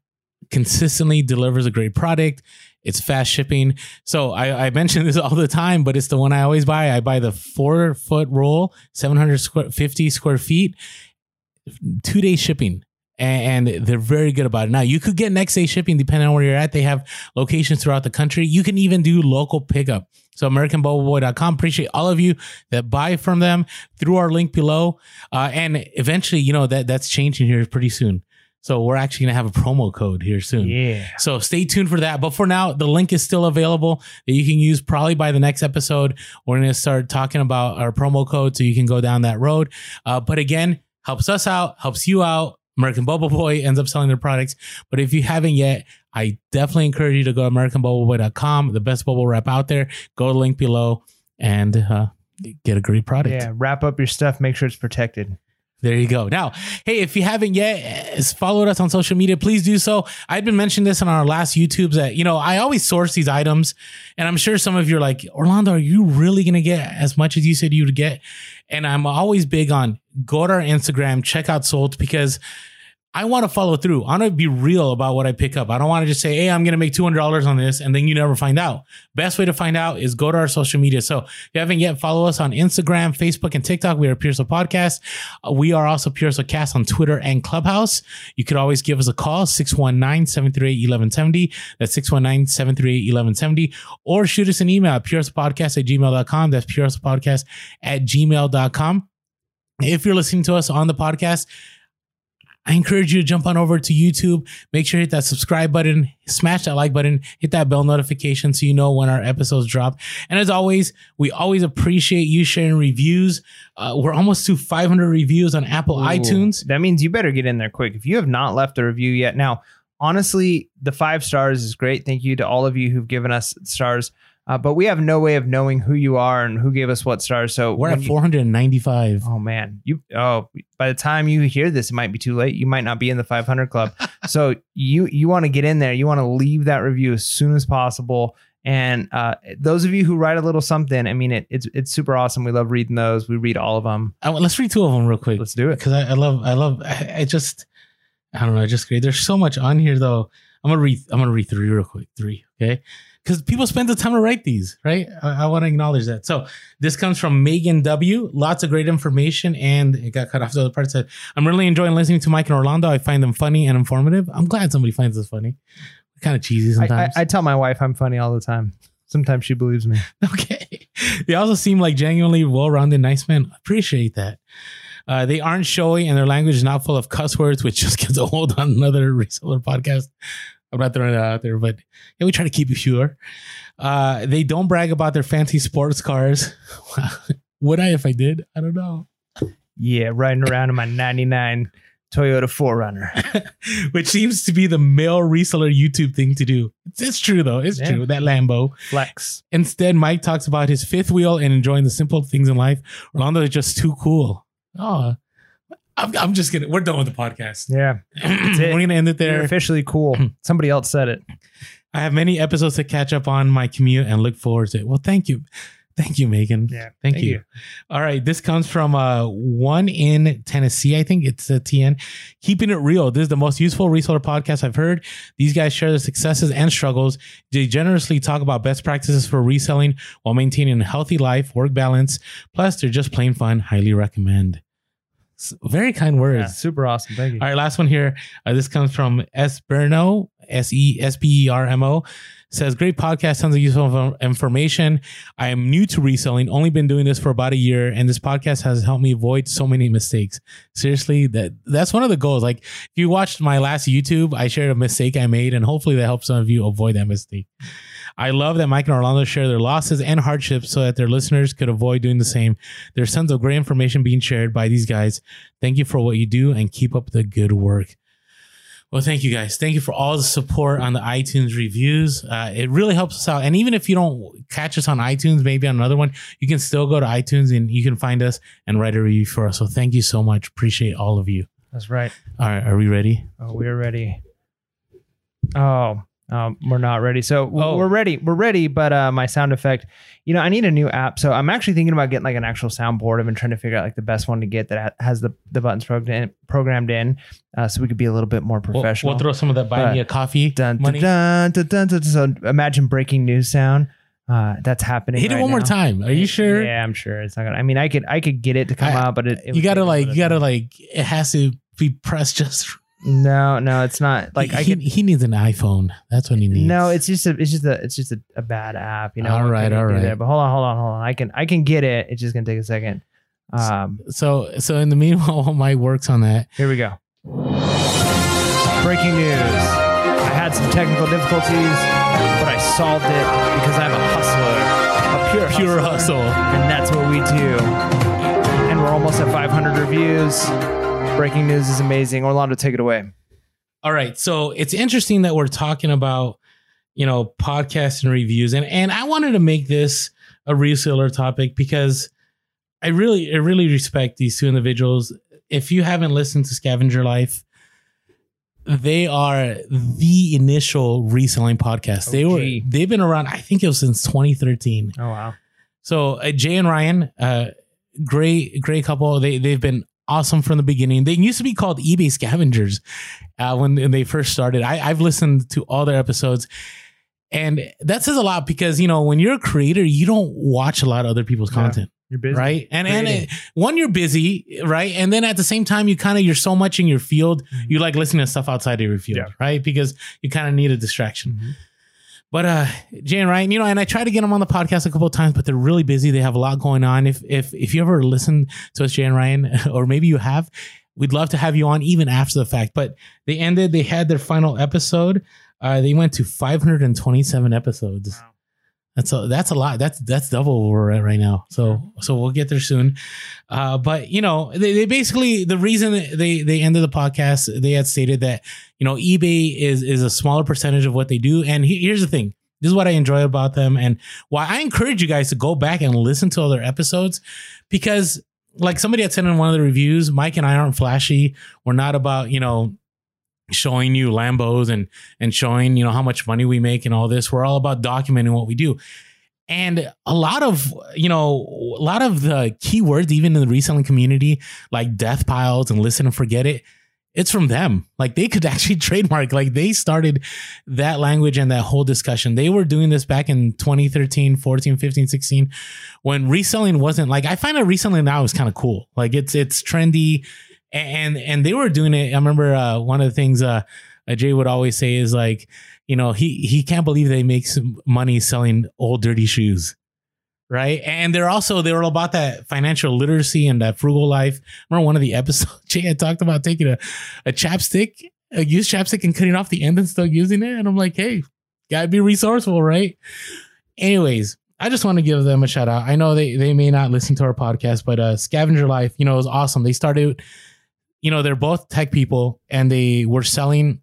consistently delivers a great product. It's fast shipping. So I, I mention this all the time, but it's the one I always buy. I buy the four foot roll, 750 square feet, two day shipping and they're very good about it. Now you could get next day shipping depending on where you're at. They have locations throughout the country. You can even do local pickup. So AmericanBubbleboy.com. Appreciate all of you that buy from them through our link below. Uh, and eventually, you know, that that's changing here pretty soon. So we're actually gonna have a promo code here soon. Yeah. So stay tuned for that. But for now, the link is still available that you can use probably by the next episode. We're going to start talking about our promo code so you can go down that road. Uh, but again, helps us out, helps you out. American Bubble Boy ends up selling their products. But if you haven't yet, I definitely encourage you to go to AmericanBubbleBoy.com, the best bubble wrap out there. Go to the link below and uh, get a great product. Yeah. Wrap up your stuff. Make sure it's protected. There you go. Now, hey, if you haven't yet followed us on social media, please do so. I've been mentioning this on our last YouTubes that, you know, I always source these items. And I'm sure some of you are like, Orlando, are you really going to get as much as you said you would get? And I'm always big on go to our Instagram, check out Sold because I want to follow through. I want to be real about what I pick up. I don't want to just say, hey, I'm going to make $200 on this and then you never find out. Best way to find out is go to our social media. So if you haven't yet, follow us on Instagram, Facebook, and TikTok. We are Soul Podcast. Uh, we are also Soul Cast on Twitter and Clubhouse. You could always give us a call, 619-738-1170. That's 619-738-1170. Or shoot us an email at puresoulpodcast at gmail.com. That's puresoulpodcast at gmail.com. If you're listening to us on the podcast, I encourage you to jump on over to YouTube. Make sure you hit that subscribe button, smash that like button, hit that bell notification so you know when our episodes drop. And as always, we always appreciate you sharing reviews. Uh, we're almost to 500 reviews on Apple Ooh, iTunes. That means you better get in there quick. If you have not left a review yet, now, honestly, the five stars is great. Thank you to all of you who've given us stars. Uh, but we have no way of knowing who you are and who gave us what stars. So We're at you- 495. Oh man, you oh by the time you hear this, it might be too late. You might not be in the 500 club. so you you want to get in there. You want to leave that review as soon as possible. And uh, those of you who write a little something, I mean, it, it's it's super awesome. We love reading those. We read all of them. Let's read two of them real quick. Let's do it. because I, I love I love I, I just I don't know I just great. There's so much on here though. I'm gonna read I'm gonna read three real quick. Three, okay? Because people spend the time to write these, right? I, I want to acknowledge that. So this comes from Megan W. Lots of great information, and it got cut off the other part. Said I'm really enjoying listening to Mike and Orlando. I find them funny and informative. I'm glad somebody finds this funny. Kind of cheesy I, I, sometimes. I tell my wife I'm funny all the time. Sometimes she believes me. Okay. They also seem like genuinely well rounded, nice men. Appreciate that. Uh, they aren't showy and their language is not full of cuss words, which just gets old on another reseller podcast. I'm not throwing it out there, but yeah, we try to keep it pure. Uh, they don't brag about their fancy sports cars. Would I if I did? I don't know. Yeah, riding around in my 99 Toyota 4Runner. Which seems to be the male reseller YouTube thing to do. It's, it's true though. It's Yeah. true. That Lambo. Flex. Instead, Mike talks about his fifth wheel and enjoying the simple things in life. Orlando is just too cool. Oh, I'm, I'm just gonna. We're done with the podcast. Yeah. we're gonna end it there. officially cool. Somebody else said it. I have many episodes to catch up on my commute and look forward to it. Well, thank you. Thank you, Megan. Yeah. Thank, you. All right. This comes from uh, one in Tennessee. I think it's a TN. Keeping it real. This is the most useful reseller podcast I've heard. These guys share their successes and struggles. They generously talk about best practices for reselling while maintaining a healthy life, work balance. Plus, they're just plain fun. Highly recommend. Very kind words. Yeah, super awesome. Thank you. All right, last one here. Uh, this comes from S. Berno, S E S P E R M O. Says, great podcast, tons of useful information. I am new to reselling, only been doing this for about a year, and this podcast has helped me avoid so many mistakes. Seriously, that that's one of the goals. Like, if you watched my last YouTube, I shared a mistake I made, and hopefully that helps some of you avoid that mistake. I love that Mike and Orlando share their losses and hardships so that their listeners could avoid doing the same. There's tons of great information being shared by these guys. Thank you for what you do and keep up the good work. Well, thank you guys. Thank you for all the support on the iTunes reviews. Uh, it really helps us out. And even if you don't catch us on iTunes, maybe on another one, you can still go to iTunes and you can find us and write a review for us. So thank you so much. Appreciate all of you. That's right. All right. Are we ready? Oh, we're ready. Oh, um, we're not ready. So Oh. we're ready. We're ready. But uh, my sound effect, you know, I need a new app. So I'm actually thinking about getting like an actual soundboard. I've been trying to figure out like the best one to get that has the, the buttons programmed in, programmed in, uh, so we could be a little bit more We'll, professional. we'll throw some of that buy But- me a coffee dun, money. dun, dun, dun, dun, So imagine breaking news sound. Uh, that's happening. Hit it right one more time. Are you sure? Yeah, I'm sure it's not gonna. I mean, I could I could get it to come I- out, but it, it you gotta like, you gotta like, it has to be pressed just. No, no, it's not. Like I he, could. he needs an iPhone. That's what he needs. No, it's just a it's just a it's just a, a bad app, you know. All right, all right. right, can you all do right. there? But hold on, hold on, hold on. I can I can get it. It's just gonna take a second. Um, so. So in the meanwhile, while Mike works on that, here we go. Breaking news. I had some technical difficulties, but I solved it because I'm a hustler, a pure pure hustler, hustle. and that's what we do. And we're almost at 500 reviews. Breaking news is amazing. Orlando, take it away. All right. So it's interesting that we're talking about, you know, podcasts and reviews. And and I wanted to make this a reseller topic because I really I really respect these two individuals. If you haven't listened to Scavenger Life, they are the initial reselling podcast. They were OG. they've been around, I think it was since 2013. Oh wow. So uh, Jay and Ryan, uh, great, great couple. They they've been awesome from the beginning. They used to be called eBay scavengers uh, when, when they first started. I, I've listened to all their episodes, and that says a lot because you know when you're a creator, you don't watch a lot of other people's Yeah. content, You're busy. right? And and it, one, you're busy, right? And then at the same time, you kind of you're so much in your field, Mhm. you like listening to stuff outside of your field, Yeah. right? Because you kind of need a distraction. Mhm. But uh Jay and Ryan, you know, and I try to get them on the podcast a couple of times, but they're really busy. They have a lot going on. If if if you ever listen to us, Jay and Ryan, or maybe you have, we'd love to have you on even after the fact. But they ended, they had their final episode. Uh they went to 527 episodes. Wow. That's a that's a lot. That's that's double where we're at right now. So so we'll get there soon. Uh, but you know, they, they basically the reason they they ended the podcast, they had stated that you know eBay is is a smaller percentage of what they do. And he, here's the thing: this is what I enjoy about them, and why I encourage you guys to go back and listen to other episodes because. Like somebody had said in one of the reviews, Mike and I aren't flashy. We're not about, you know, showing you Lambos and and showing you know how much money we make and all this. We're all about documenting what we do. And a lot of you know a lot of the keywords, even in the reselling community, like death piles and listen and forget it, it's from them. Like they could actually trademark. Like they started that language and that whole discussion. They were doing this back in 2013, 14, 15, 16, when reselling wasn't like I find that reselling now is kind of cool. Like it's it's trendy and and they were doing it. I remember uh, one of the things uh, Jay would always say is like, you know, he he can't believe they make some money selling old dirty shoes. right? And they're also they were about that financial literacy and that frugal life. Remember one of the episodes Jay had talked about taking a, a chapstick, a used chapstick and cutting off the end and still using it. And I'm like, hey, gotta be resourceful, right? Anyways, I just want to give them a shout out. I know they they may not listen to our podcast, but uh Scavenger Life, you know, is awesome. They started, you know, they're both tech people and they were selling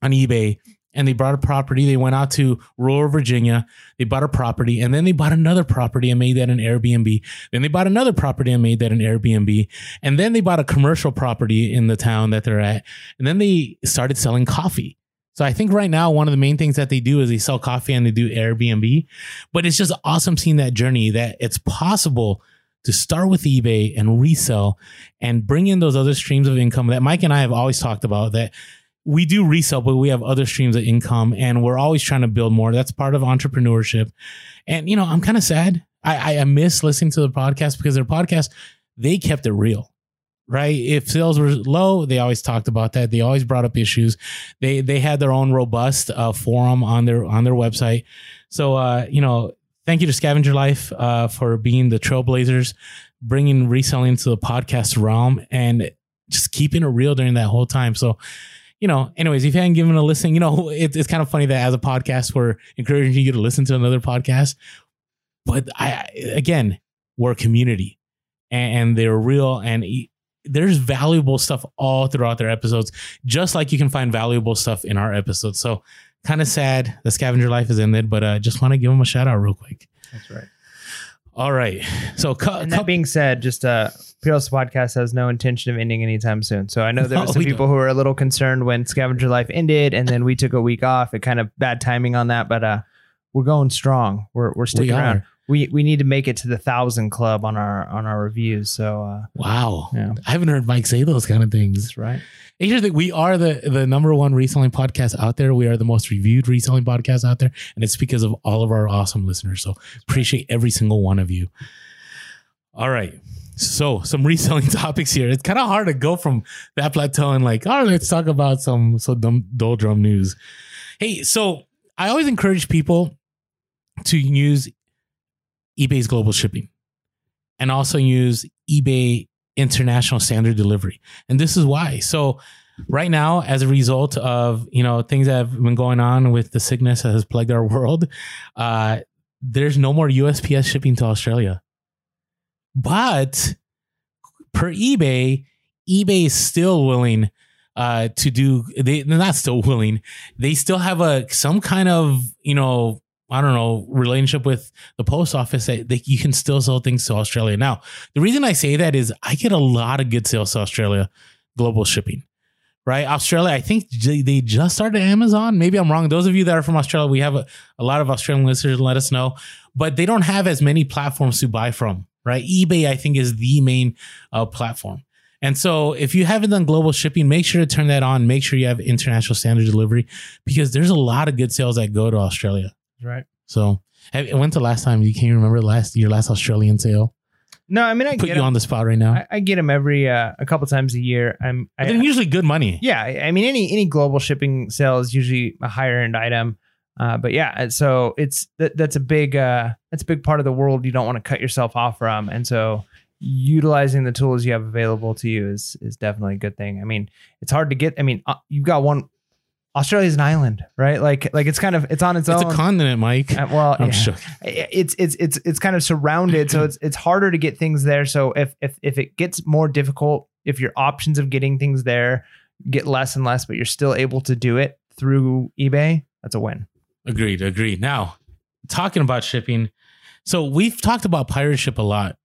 on eBay and they bought a property. They went out to rural Virginia. They bought a property and then they bought another property and made that an Airbnb. Then they bought another property and made that an Airbnb. And then they bought a commercial property in the town that they're at. And then they started selling coffee. So I think right now, one of the main things that they do is they sell coffee and they do Airbnb. But it's just awesome seeing that journey that it's possible to start with eBay and resell and bring in those other streams of income that Mike and I have always talked about that we do resell, but we have other streams of income and we're always trying to build more. That's part of entrepreneurship. And, you know, I'm kind of sad. I, I miss listening to the podcast because their podcast, they kept it real right? If sales were low, they always talked about that. They always brought up issues. They they had their own robust uh, forum on their on their website. So uh, you know, thank you to Scavenger Life uh, for being the trailblazers, bringing reselling to the podcast realm, and just keeping it real during that whole time. So. You know, anyways, if you haven't given a listen, you know, it, it's kind of funny that as a podcast, we're encouraging you to listen to another podcast. But I, again, we're a community and they're real and there's valuable stuff all throughout their episodes, just like you can find valuable stuff in our episodes. So kind of sad the scavenger life is ended, but uh, just want to give them a shout out real quick. That's right. All right. So, cu- and that being said, just uh, Peerless Podcast has no intention of ending anytime soon. So I know there were No, some we people who were a little concerned when Scavenger Life ended, and then we took a week off. It kind of bad timing on that, but uh, we're going strong. We're we're sticking are. around. We we need to make it to the thousand club on our on our reviews. So uh, wow. Yeah. I haven't heard Mike say those kind of things. that's right. And here's the thing, we are the the number one reselling podcast out there. We are the most reviewed reselling podcast out there, and it's because of all of our awesome listeners. So appreciate every single one of you. All right. So some reselling topics here. It's kind of hard to go from that plateau and like, oh, let's talk about some so dumb doldrum news. Hey, so I always encourage people to use eBay's global shipping and also use eBay international standard delivery. And this is why. So right now, as a result of, you know, things that have been going on with the sickness that has plagued our world, uh, there's no more USPS shipping to Australia. But per eBay, eBay is still willing uh, to do. They, they're not still willing. They still have a some kind of you know I don't know relationship with the post office that they, you can still sell things to Australia. Now, the reason I say that is I get a lot of good sales to Australia global shipping. Right, Australia. I think they just started Amazon. Maybe I'm wrong. Those of you that are from Australia, we have a, a lot of Australian listeners. Let us know, but they don't have as many platforms to buy from. Right, eBay I think is the main uh, platform. And so if you haven't done global shipping, make sure to turn that on. Make sure you have international standard delivery because there's a lot of good sales that go to Australia. Right. So have- when's the last time you can you remember last your last Australian sale? No, I mean I Put get you 'em. on the spot right now. I, I get them every uh, a couple times a year. I'm I, they're usually good money. Yeah, I mean any any global shipping sale is usually a higher end item. Uh, but yeah, so it's that, that's a big uh, that's a big part of the world you don't want to cut yourself off from, and so utilizing the tools you have available to you is is definitely a good thing. I mean, it's hard to get. I mean, uh, you've got one. Australia's an island, right? Like like it's kind of it's on its, It's own. It's a continent, Mike. Uh, well, I'm yeah. sure. it's it's it's it's kind of surrounded, so it's it's harder to get things there. So if if if it gets more difficult, if your options of getting things there get less and less, but you're still able to do it through eBay, that's a win. Agreed, agreed. Now, talking about shipping, so we've talked about pirate ship a lot.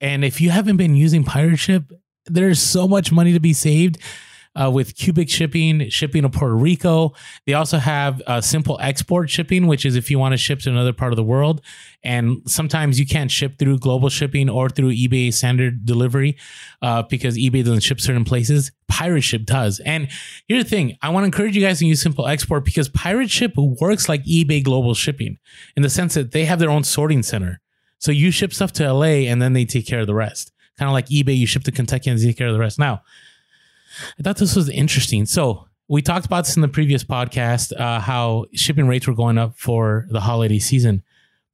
And if you haven't been using pirate ship, there's so much money to be saved uh, with cubic shipping, shipping to Puerto Rico. They also have uh, simple export shipping, which is if you want to ship to another part of the world. And sometimes you can't ship through global shipping or through eBay standard delivery uh, because eBay doesn't ship certain places. Pirate Ship does. And here's the thing I want to encourage you guys to use simple export because Pirate Ship works like eBay global shipping in the sense that they have their own sorting center. So you ship stuff to LA and then they take care of the rest. Kind of like eBay, you ship to Kentucky and they take care of the rest. Now, I thought this was interesting. So we talked about this in the previous podcast, uh, how shipping rates were going up for the holiday season.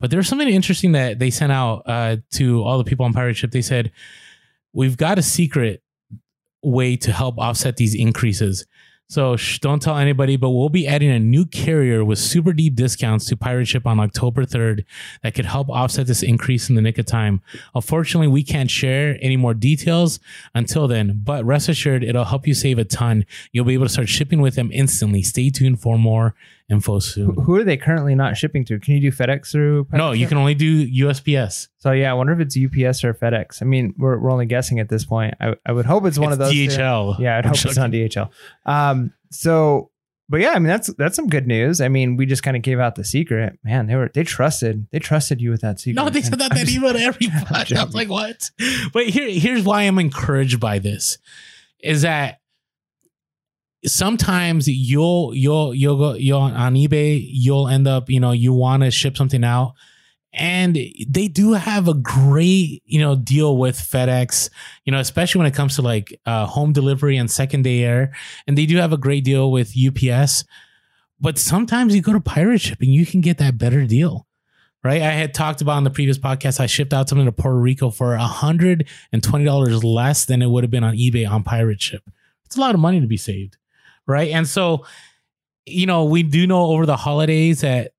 But there's something interesting that they sent out uh, to all the people on Pirate Ship. They said, We've got a secret way to help offset these increases. So shh, don't tell anybody, but we'll be adding a new carrier with super deep discounts to Pirate Ship on October 3rd that could help offset this increase in the nick of time. Unfortunately, we can't share any more details until then, but rest assured, it'll help you save a ton. You'll be able to start shipping with them instantly. Stay tuned for more info soon. Who are they currently not shipping to? Can you do FedEx through? No, you can only do USPS. So yeah, I wonder if it's UPS or FedEx. I mean, we're, we're only guessing at this point. I, I would hope it's one of those. two. DHL. Yeah, I'd I'm hope it's on DHL. Um, so, but yeah, I mean that's that's some good news. I mean, we just kind of gave out the secret. Man, they were they trusted they trusted you with that secret. No, they said that, that email to everybody. I was like, what? But here, here's why I'm encouraged by this is that sometimes you'll you'll you'll go you'll on eBay, you'll end up, you know, you want to ship something out. And they do have a great, you know, deal with FedEx, you know, especially when it comes to like uh, home delivery and second day air. And they do have a great deal with UPS. But sometimes you go to pirate ship and you can get that better deal right? I had talked about in the previous podcast, I shipped out something to Puerto Rico for $120 less than it would have been on eBay on pirate ship. It's a lot of money to be saved, right? And so, you know, we do know over the holidays that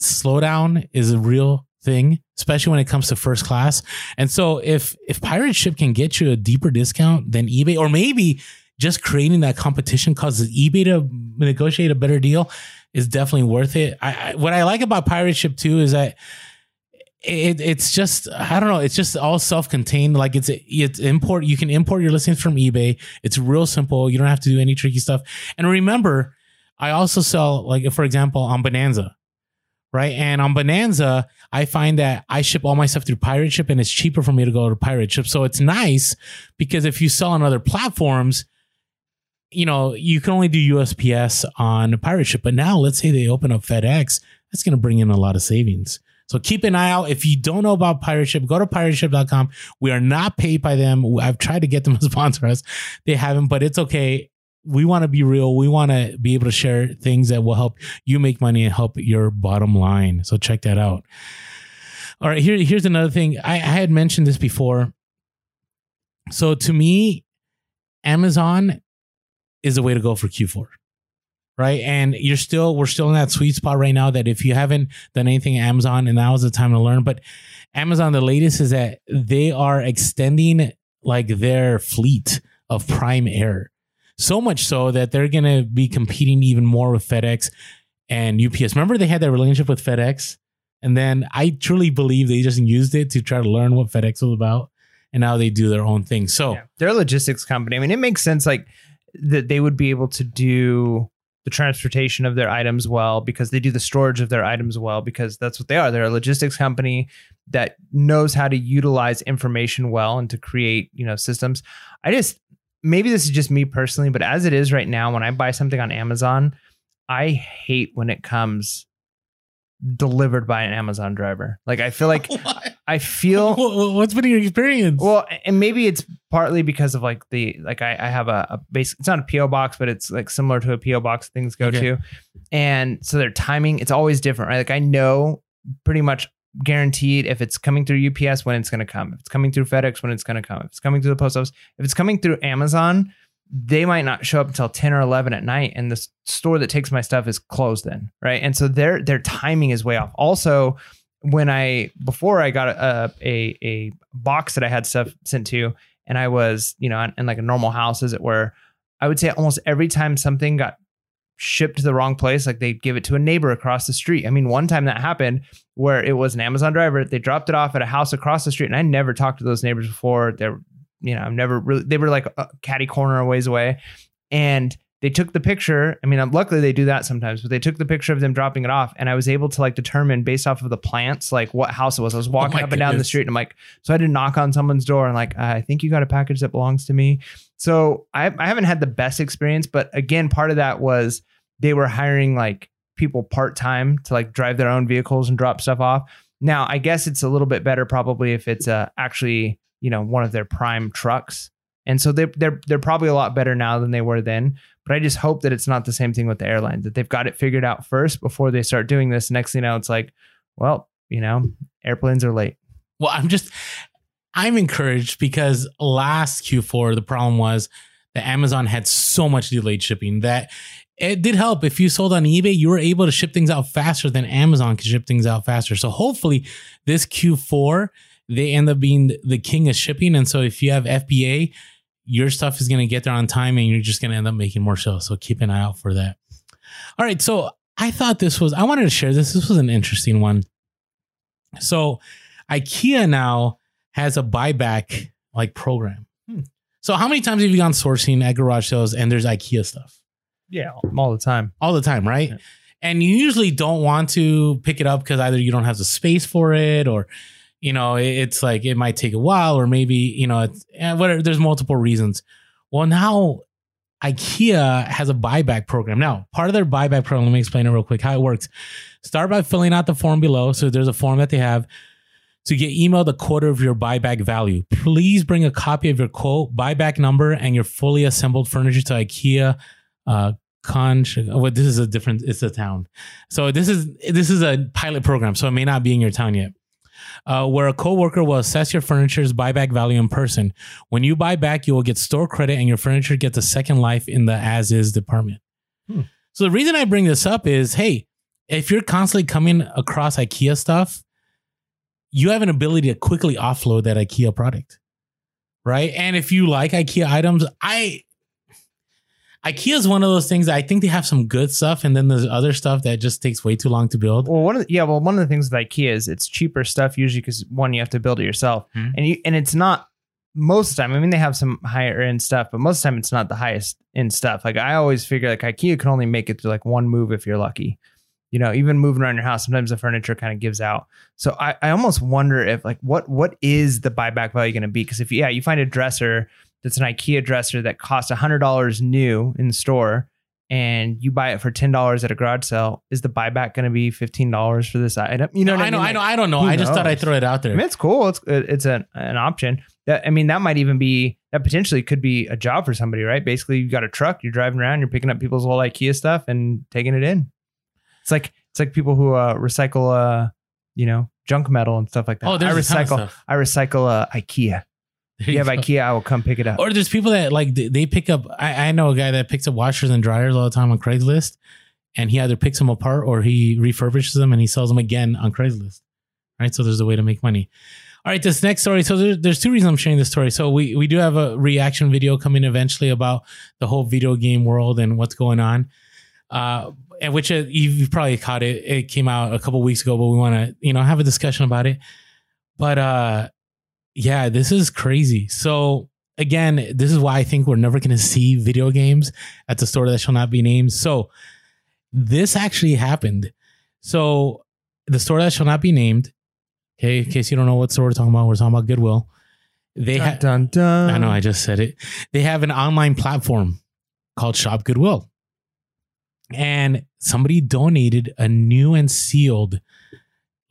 slowdown is a real thing, especially when it comes to first class. And so if if pirate ship can get you a deeper discount than eBay, or maybe just creating that competition causes eBay to negotiate a better deal is definitely worth it. I, I what I like about pirate ship too is that it, it's just I don't know. It's just all self-contained. Like it's it's import. You can import your listings from eBay. It's real simple. You don't have to do any tricky stuff. And remember, I also sell like for example on Bonanza, right? And on Bonanza, I find that I ship all my stuff through Pirate Ship, and it's cheaper for me to go to Pirate Ship. So it's nice because if you sell on other platforms, you know you can only do USPS on Pirate Ship. But now, let's say they open up FedEx, that's going to bring in a lot of savings. So keep an eye out. If you don't know about Pirate Ship, go to pirateship.com. We are not paid by them. I've tried to get them to sponsor us. They haven't, but it's okay. We want to be real. We want to be able to share things that will help you make money and help your bottom line. So check that out. All right, here, here's another thing. I, I had mentioned this before. So to me, Amazon is the way to go for Q4 right? And you're still, we're still in that sweet spot right now that if you haven't done anything Amazon, and now is the time to learn. But Amazon, the latest is that they are extending like their fleet of Prime Air, so much so that they're to be competing even more with FedEx and UPS. Remember, they had that relationship with FedEx, and then I truly believe they just used it to try to learn what FedEx was about, and now they do their own thing. So. Yeah. They're a logistics company. I mean, it makes sense like that they would be able to do the transportation of their items well because they do the storage of their items well because that's what they are. They're a logistics company that knows how to utilize information well and to create, you know, systems. I just maybe this is just me personally, but as it is right now when I buy something on Amazon, I hate when it comes delivered by an Amazon driver. Like I feel like? I feel What's been your experience? well, and maybe it's partly because of like the like I, I have a, a base. It's not a PO box, but it's like similar to a PO box things go Okay. to, and so their timing it's always different, right? Like I know pretty much guaranteed if it's coming through UPS when it's going to come, if it's coming through FedEx when it's going to come, if it's coming through the post office, if it's coming through Amazon, they might not show up until 10 or 11 at night and the store that takes my stuff is closed then right and so their their timing is way off also when i before i got a a, a box that i had stuff sent to and i was you know in, in like a normal house as it were i would say almost every time something got shipped to the wrong place like they'd give it to a neighbor across the street i mean one time that happened where it was an amazon driver they dropped it off at a house across the street and i never talked to those neighbors before they're you know, I've never really, they were like a catty corner a ways away. And they took the picture. I mean, luckily they do that sometimes, but they took the picture of them dropping it off. And I was able to like determine based off of the plants, like what house it was. I was walking my up and down the street and I'm like, so I had to knock on someone's door and like, I think you got a package that belongs to me. So I, I haven't had the best experience, but again, part of that was they were hiring like people part time to like drive their own vehicles and drop stuff off. Now, I guess it's a little bit better probably if it's uh, actually you know one of their prime trucks, and so they're they're they're probably a lot better now than they were then. But I just hope that it's not the same thing with the airlines that they've got it figured out first before they start doing this. Next thing you know, it's like, well, you know, airplanes are late. Well, I'm just I'm encouraged because last Q4 the problem was that Amazon had so much delayed shipping that it did help if you sold on eBay, you were able to ship things out faster than Amazon could ship things out faster. So hopefully this Q4 they end up being the king of shipping and so if you have FBA, your stuff is going to get there on time and you're just going to end up making more sales. So keep an eye out for that. All right, so I thought this was I wanted to share this. This was an interesting one. So IKEA now has a buyback like program. Hmm. So how many times have you gone sourcing at garage sales and there's IKEA stuff? Yeah, all the time. All the time, right? Yeah. And you usually don't want to pick it up because either you don't have the space for it or you know, it's like it might take a while or maybe, you know, it's eh, whatever there's multiple reasons. Well, now IKEA has a buyback program. Now, part of their buyback program, let me explain it real quick how it works. Start by filling out the form below. So there's a form that they have to get emailed a quarter of your buyback value. Please bring a copy of your quote, buyback number, and your fully assembled furniture to IKEA. Uh, Con, well, this is a different. It's a town, so this is this is a pilot program, so it may not be in your town yet. Uh, where a coworker will assess your furniture's buyback value in person. When you buy back, you will get store credit, and your furniture gets a second life in the as is department. Hmm. So the reason I bring this up is, hey, if you're constantly coming across IKEA stuff, you have an ability to quickly offload that IKEA product. Right. And if you like IKEA items, I IKEA is one of those things that I think they have some good stuff, and then there's other stuff that just takes way too long to build. Well, one of the, yeah, well, one of the things with IKEA is it's cheaper stuff usually because one you have to build it yourself, Mhm. and you and it's not most of the time. I mean, they have some higher end stuff, but most of the time it's not the highest end stuff. Like I always figure, like IKEA can only make it to like one move if you're lucky. You know, even moving around your house, sometimes the furniture kind of gives out. So I, I almost wonder if like what what is the buyback value going to be? Because if yeah, you find a dresser that's an IKEA dresser that costs hundred dollars new in the store, and you buy it for ten dollars at a garage sale, is the buyback going to be fifteen dollars for this item? You know, what I know, mean? I know, I don't know. who I just thought I'd throw it out I there. mean, it's cool. It's it's an an option. That I mean, that might even be that potentially could be a job for somebody, right? Basically, you got a truck, you're driving around, you're picking up people's old IKEA stuff and taking it in. It's like it's like people who uh, recycle, uh, you know, junk metal and stuff like that. Oh, there's I of recycle. stuff. I recycle uh, IKEA. There you have. IKEA, I will come pick it up. Or there's people that like they- pick up. I, I know a guy that picks up washers and dryers all the time on Craigslist, and he either picks them apart or he refurbishes them and he sells them again on Craigslist. Right, so there's a way to make money. All right, this next story. So there, there's two reasons I'm sharing this story. So we we do have a reaction video coming eventually about the whole video game world and what's going on. Uh, and which uh, you've you've probably caught it. It came out a couple weeks ago, but we want to you know have a discussion about it. But uh, yeah, this is crazy. So again, this is why I think we're never going to see video games at the store that shall not be named. So this actually happened. So the store that shall not be named. Okay, in case you don't know what store we're talking about, we're talking about Goodwill. They dun, have. dun, dun. I know, I just said it. They have an online platform called Shop Goodwill. And somebody donated a new and sealed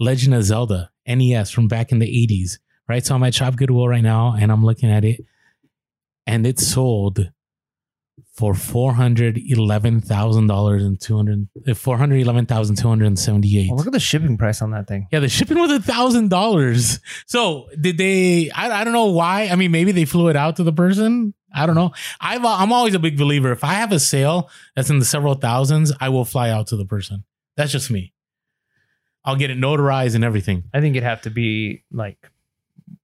Legend of Zelda NES from back in the 80s, right? So I'm at Shop Goodwill right now and I'm looking at it and it sold for $411,000 and 200 uh, 411,278. Well, look at the shipping price on that thing. Yeah, the shipping was a thousand dollars. So did they? I, I don't know why. I mean, maybe they flew it out to the person. I don't know. I've I'm always a big believer. If I have a sale that's in the several thousands, I will fly out to the person. That's just me. I'll get it notarized and everything. I think it'd have to be like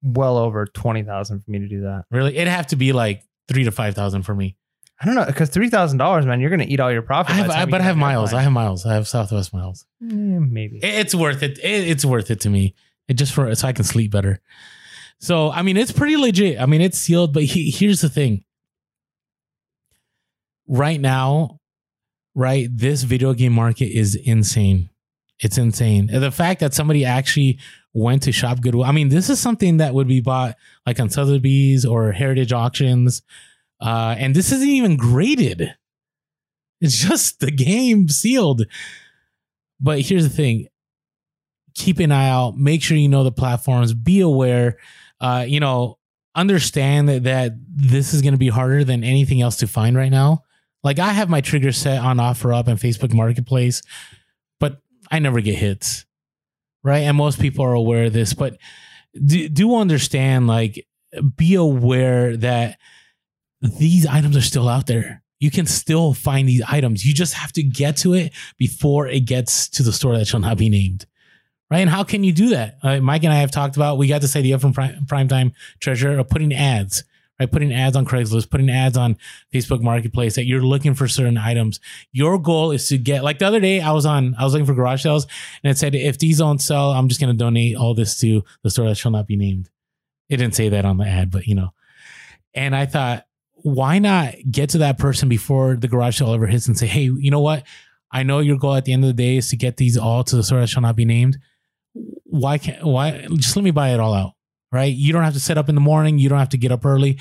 well over twenty thousand for me to do that. Really, it'd have to be like three to five thousand for me. I don't know because three thousand dollars, man, you're gonna eat all your profit. I have, I, but I have miles. I have miles. I have Southwest miles. Eh, maybe. It- it's worth it. it. It's worth it to me. It just for so I can sleep better. So I mean, it's pretty legit. I mean, it's sealed. But he, here's the thing. Right now, right, this video game market is insane. It's insane. The fact that somebody actually went to Shop Goodwill. I mean, this is something that would be bought like on Sotheby's or Heritage Auctions, uh, and this isn't even graded. It's just the game sealed. But here's the thing keep an eye out. Make sure you know the platforms. Be aware. Uh, you know, understand that, that this is going to be harder than anything else to find right now. Like I have my trigger set on OfferUp and Facebook Marketplace, I never get hits. right? And most people are aware of this, but do, do understand, like, be aware that these items are still out there. You can still find these items. You just have to get to it before it gets to the store that shall not be named. Right. And how can you do that? Uh, Mike and I have talked about, we got to say the upfront prime, prime time treasure of putting ads, right? Putting ads on Craigslist, putting ads on Facebook Marketplace that you're looking for certain items. Your goal is to get, like the other day, I was on, I was looking for garage sales and it said, if these don't sell, I'm just going to donate all this to the store that shall not be named. It didn't say that on the ad, but you know. And I thought, why not get to that person before the garage sale ever hits and say, hey, you know what? I know your goal at the end of the day is to get these all to the store that shall not be named. Why can't why just let me buy it all out? Right? You don't have to set up in the morning, you don't have to get up early.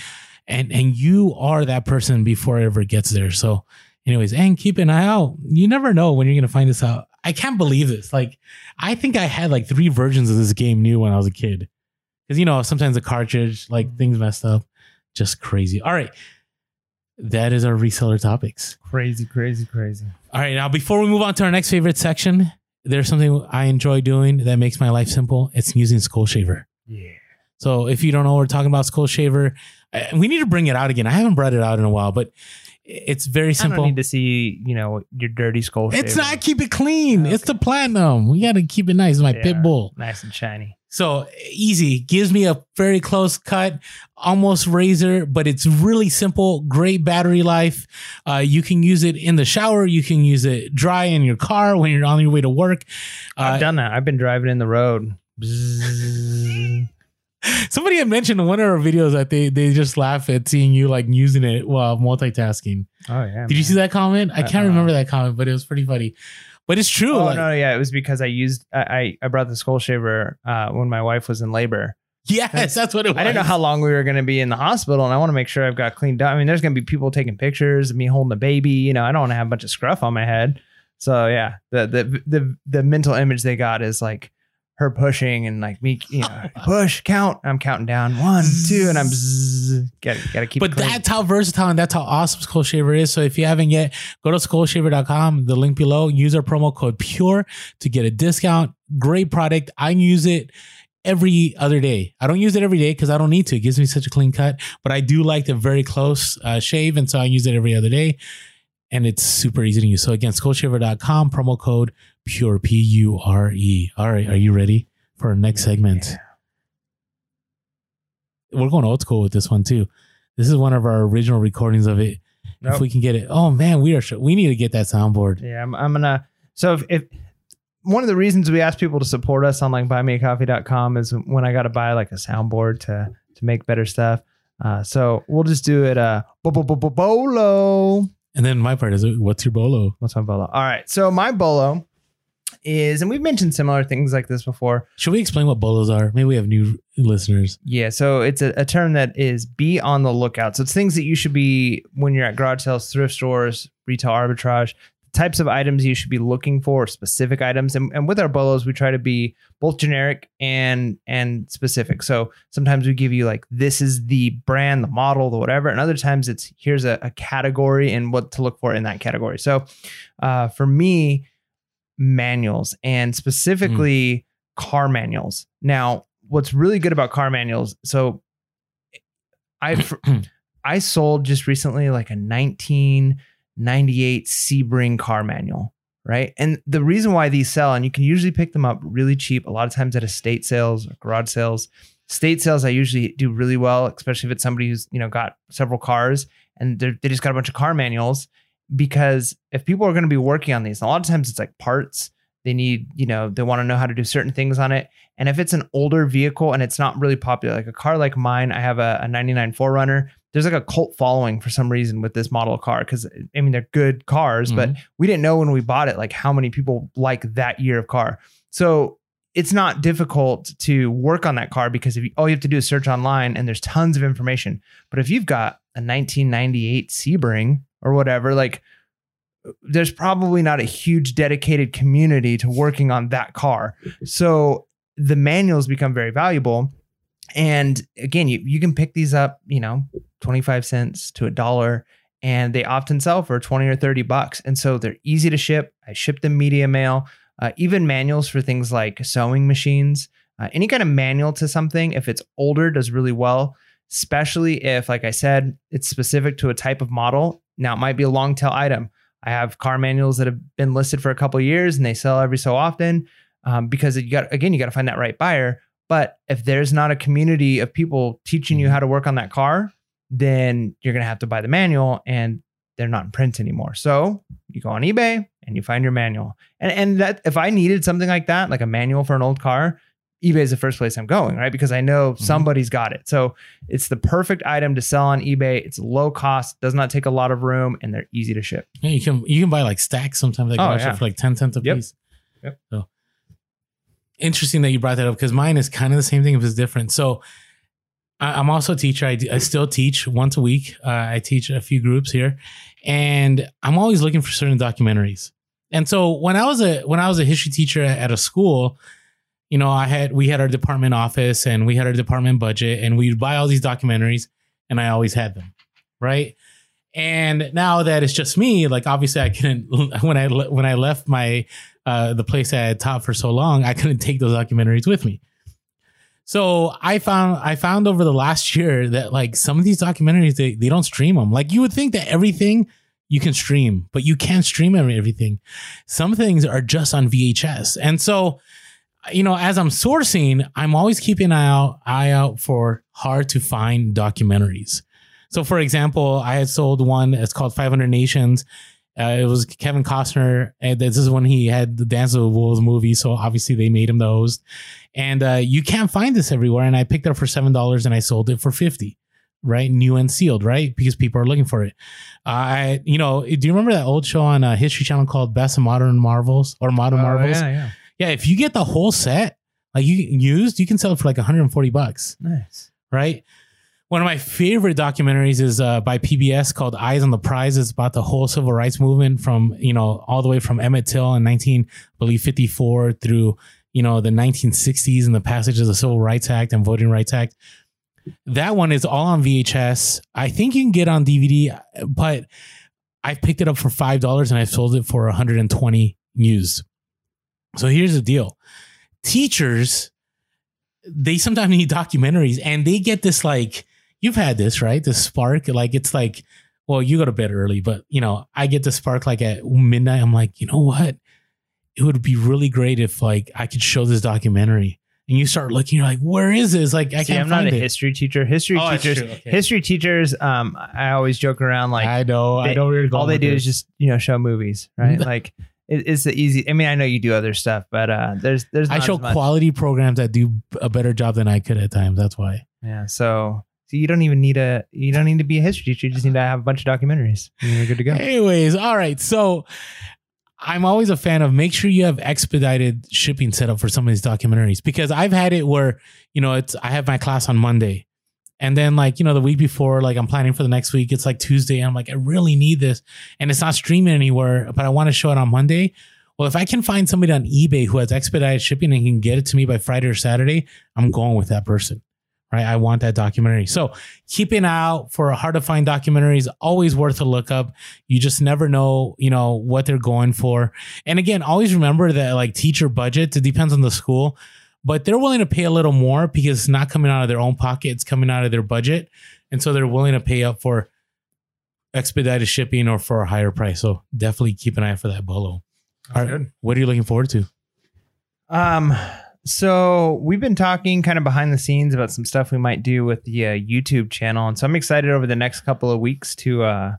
And and you are that person before it ever gets there. So, anyways, and keep an eye out. You never know when you're gonna find this out. I can't believe this. Like, I think I had like three versions of this game new when I was a kid. Because you know, sometimes the cartridge, like mm-hmm. things messed up. Just crazy. All right. That is our reseller topics. Crazy, crazy, crazy. All right. Now, before we move on to our next favorite section, there's something I enjoy doing that makes my life simple. It's using Skull Shaver. Yeah. So if you don't know, we're talking about Skull Shaver. Uh, We need to bring it out again. I haven't brought it out in a while, but it's very I simple. don't need to see, you know, your dirty skull. It's shaver. not keep it clean. It's the platinum. We got to keep it nice. My Yeah. pit bull. nice and shiny. So easy. Gives me a very close cut, almost razor, but it's really simple. Great battery life. Uh, you can use it in the shower. You can use it dry in your car when you're on your way to work. I've Uh, done that. I've been driving in the road. Somebody had mentioned in one of our videos that they they just laugh at seeing you like using it while multitasking. oh yeah. Did you see that comment? I can't Uh-uh. remember that comment, but it was pretty funny. But it's true. Oh like- no, yeah, it was because I used I I, I brought the skull shaver uh, when my wife was in labor. Yes, that's what it was. I didn't know how long we were going to be in the hospital, and I want to make sure I've got cleaned up. I mean, there's going to be people taking pictures of me holding the baby. You know, I don't want to have a bunch of scruff on my head. So yeah, the the the the mental image they got is like her pushing and like me, you know, push, count. I'm counting down one, two, and I'm zzz, got got to keep. But that's how versatile and that's how awesome Skull Shaver is. So if you haven't yet, go to skullshaver.com, the link below, use our promo code PURE to get a discount. Great product. I use it every other day. I don't use it every day because I don't need to. It gives me such a clean cut, but I do like the very close uh, shave. And so I use it every other day. And it's super easy to use. So again, skullshaver.com, promo code PURE, P U R E. All right. Are you ready for our next segment? Yeah. We're going old school with this one too. This is one of our original recordings of it. Nope. If we can get it, oh man, we are. sh- We need to get that soundboard. Yeah, I'm, I'm gonna. So if, if one of the reasons we ask people to support us on like buymeacoffee.com is when I got to buy like a soundboard to to make better stuff. Uh, so we'll just do it. Uh, bo- bo- bo- bo- bolo. And then my part is, what's your bolo? What's my bolo? All right. So my bolo is, and we've mentioned similar things like this before. Should we explain what bolos are? Maybe we have new listeners. Yeah, so it's a, a term that is be on the lookout. So it's things that you should be when you're at garage sales, thrift stores, retail arbitrage, types of items you should be looking for, specific items. And, and with our bolos, we try to be both generic and and specific. So sometimes we give you like this is the brand, the model, the whatever, and other times it's here's a, a category and what to look for in that category. So uh, for me, manuals and specifically car manuals. Now, what's really good about car manuals, so I I sold just recently like a 1998 Sebring car manual, right? And the reason why these sell, and you can usually pick them up really cheap, a lot of times at estate sales or garage sales. State sales, I usually do really well, especially if it's somebody who's you know got several cars and they just got a bunch of car manuals. Because if people are going to be working on these, a lot of times it's like parts they need, you know, they want to know how to do certain things on it. And if it's an older vehicle and it's not really popular, like a car like mine, I have a, a 99 4Runner. There's like a cult following for some reason with this model of car because I mean they're good cars, but mm-hmm. we didn't know when we bought it like how many people like that year of car. So it's not difficult to work on that car because if you, all you have to do is search online and there's tons of information. But if you've got a 1998 Sebring or whatever, like there's probably not a huge dedicated community to working on that car. So the manuals become very valuable. And again, you, you can pick these up, you know, 25 cents to a dollar, and they often sell for 20 or 30 bucks. And so they're easy to ship. I ship them media mail. uh, even manuals for things like sewing machines. Uh, any kind of manual to something, if it's older, does really well, especially if, like I said, it's specific to a type of model. Now, it might be a long tail item. I have car manuals that have been listed for a couple years and they sell every so often um, because you got, again, you got to find that right buyer. But if there's not a community of people teaching you how to work on that car, then you're going to have to buy the manual and they're not in print anymore. So you go on eBay and you find your manual. And and that if I needed something like that, like a manual for an old car, eBay is the first place I'm going, right? Because I know Mhm. somebody's got it. So it's the perfect item to sell on eBay. It's low cost, does not take a lot of room, and they're easy to ship. Yeah, you can you can buy like stacks sometimes like Oh, yeah. for like 10 cents a Yep. piece. Yep. So interesting that you brought that up because mine is kind of the same thing if it's different. So I, I'm also a teacher. I, do- I still teach once a week. Uh, I teach a few groups here, and I'm always looking for certain documentaries. And so when I was a when I was a history teacher at a school, you know, I had we had our department office and we had our department budget, and we'd buy all these documentaries, and I always had them, right? And now that it's just me, like obviously I couldn't when I when I left my uh, the place I had taught for so long, I couldn't take those documentaries with me. So I found I found over the last year that like some of these documentaries they, they don't stream them. Like you would think that everything you can stream, but you can't stream everything. Some things are just on VHS. And so you know, as I'm sourcing, I'm always keeping an eye out, eye out for hard to find documentaries. So, for example, I had sold one. It's called 500 Nations. Uh, it was Kevin Costner, and this is when he had the Dance of the Wolves movie. So obviously they made him the host, and uh, you can't find this everywhere. And I picked it up for seven dollars, and I sold it for fifty, right, new and sealed, right, because people are looking for it. Uh, I, you know, do you remember that old show on uh, History Channel called Best of Modern Marvels or Modern Marvels? Oh, yeah, yeah. Yeah, if you get the whole set, like you used, you can sell it for like 140 bucks, Nice. right? One of my favorite documentaries is uh, by PBS called Eyes on the Prize. It's about the whole civil rights movement from, you know, all the way from Emmett Till in 19, I believe 54 through, you know, the 1960s and the passage of the Civil Rights Act and Voting Rights Act. That one is all on VHS. I think you can get on DVD, but I picked it up for $5 and I sold it for 120 used. So here's the deal. Teachers, they sometimes need documentaries and they get this like, you've had this, right? This spark. Like it's like, well, you go to bed early, but you know, I get the spark like at midnight. I'm like, you know what? It would be really great if like I could show this documentary. And you start looking, you're like, where is this? Like, I See, can't I'm not a it. history teacher. History Oh, teachers. Okay. history teachers. Um, I always joke around like I know, I know. Where you're going all they with do this. is just you know show movies, right? Like it, it's the easy. I mean, I know you do other stuff, but uh, there's there's I show quality programs that do a better job than I could at times. That's why. Yeah, so so you don't even need a you don't need to be a history teacher. You just need to have a bunch of documentaries. And you're good to go. Anyways, all right. So I'm always a fan of make sure you have expedited shipping set up for some of these documentaries because I've had it where, you know, it's I have my class on Monday. And then like, you know, the week before, like I'm planning for the next week, it's like Tuesday. I'm like, I really need this. And it's not streaming anywhere, but I want to show it on Monday. Well, if I can find somebody on eBay who has expedited shipping and can get it to me by Friday or Saturday, I'm going with that person. Right. I want that documentary. So keep an eye out for hard to find documentaries. Always worth a look up. You just never know, you know, what they're going for. And again, always remember that like teacher budget, it depends on the school, but they're willing to pay a little more because it's not coming out of their own pocket. It's coming out of their budget. And so they're willing to pay up for expedited shipping or for a higher price. So definitely keep an eye for that bolo. All right. What are you looking forward to? Um, so we've been talking kind of behind the scenes about some stuff we might do with the uh, YouTube channel, and so I'm excited over the next couple of weeks to uh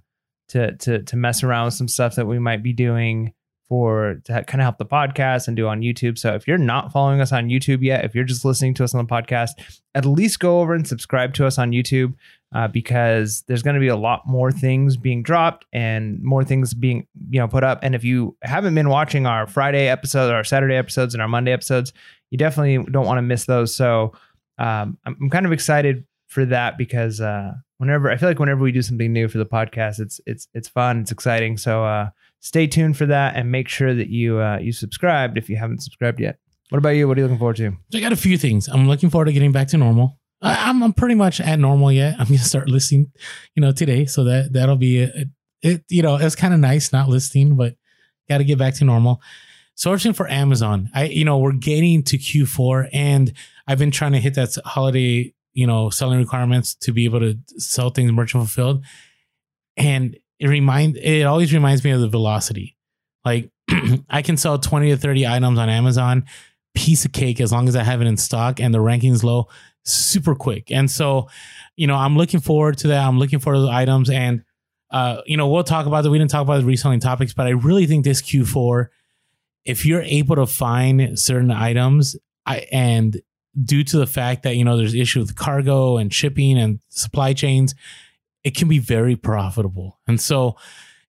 to to to mess around with some stuff that we might be doing for to kind of help the podcast and do on YouTube. So if you're not following us on YouTube yet, if you're just listening to us on the podcast, at least go over and subscribe to us on YouTube uh, because there's going to be a lot more things being dropped and more things being you know put up. And if you haven't been watching our Friday episode, our Saturday episodes, and our Monday episodes, you definitely don't want to miss those. So um, I'm, I'm kind of excited for that because uh, whenever I feel like whenever we do something new for the podcast, it's it's it's fun, it's exciting. So uh, stay tuned for that and make sure that you uh, you subscribed if you haven't subscribed yet. What about you? What are you looking forward to? I got a few things. I'm looking forward to getting back to normal. I, I'm, I'm pretty much at normal yet. I'm gonna start listening, you know, today. So that that'll be it. it you know, it's kind of nice not listening, but got to get back to normal. sourcing for Amazon. I, you know, we're getting to Q4 and I've been trying to hit that holiday, you know, selling requirements to be able to sell things merchant fulfilled. And it remind it always reminds me of the velocity. Like I can sell 20 to 30 items on Amazon, piece of cake as long as I have it in stock and the ranking's low, super quick. And so, you know, I'm looking forward to that. I'm looking for those items and uh, you know, we'll talk about that. We didn't talk about the reselling topics, but I really think this Q4, if you're able to find certain items, I and due to the fact that you know there's issue with cargo and shipping and supply chains, it can be very profitable. And so,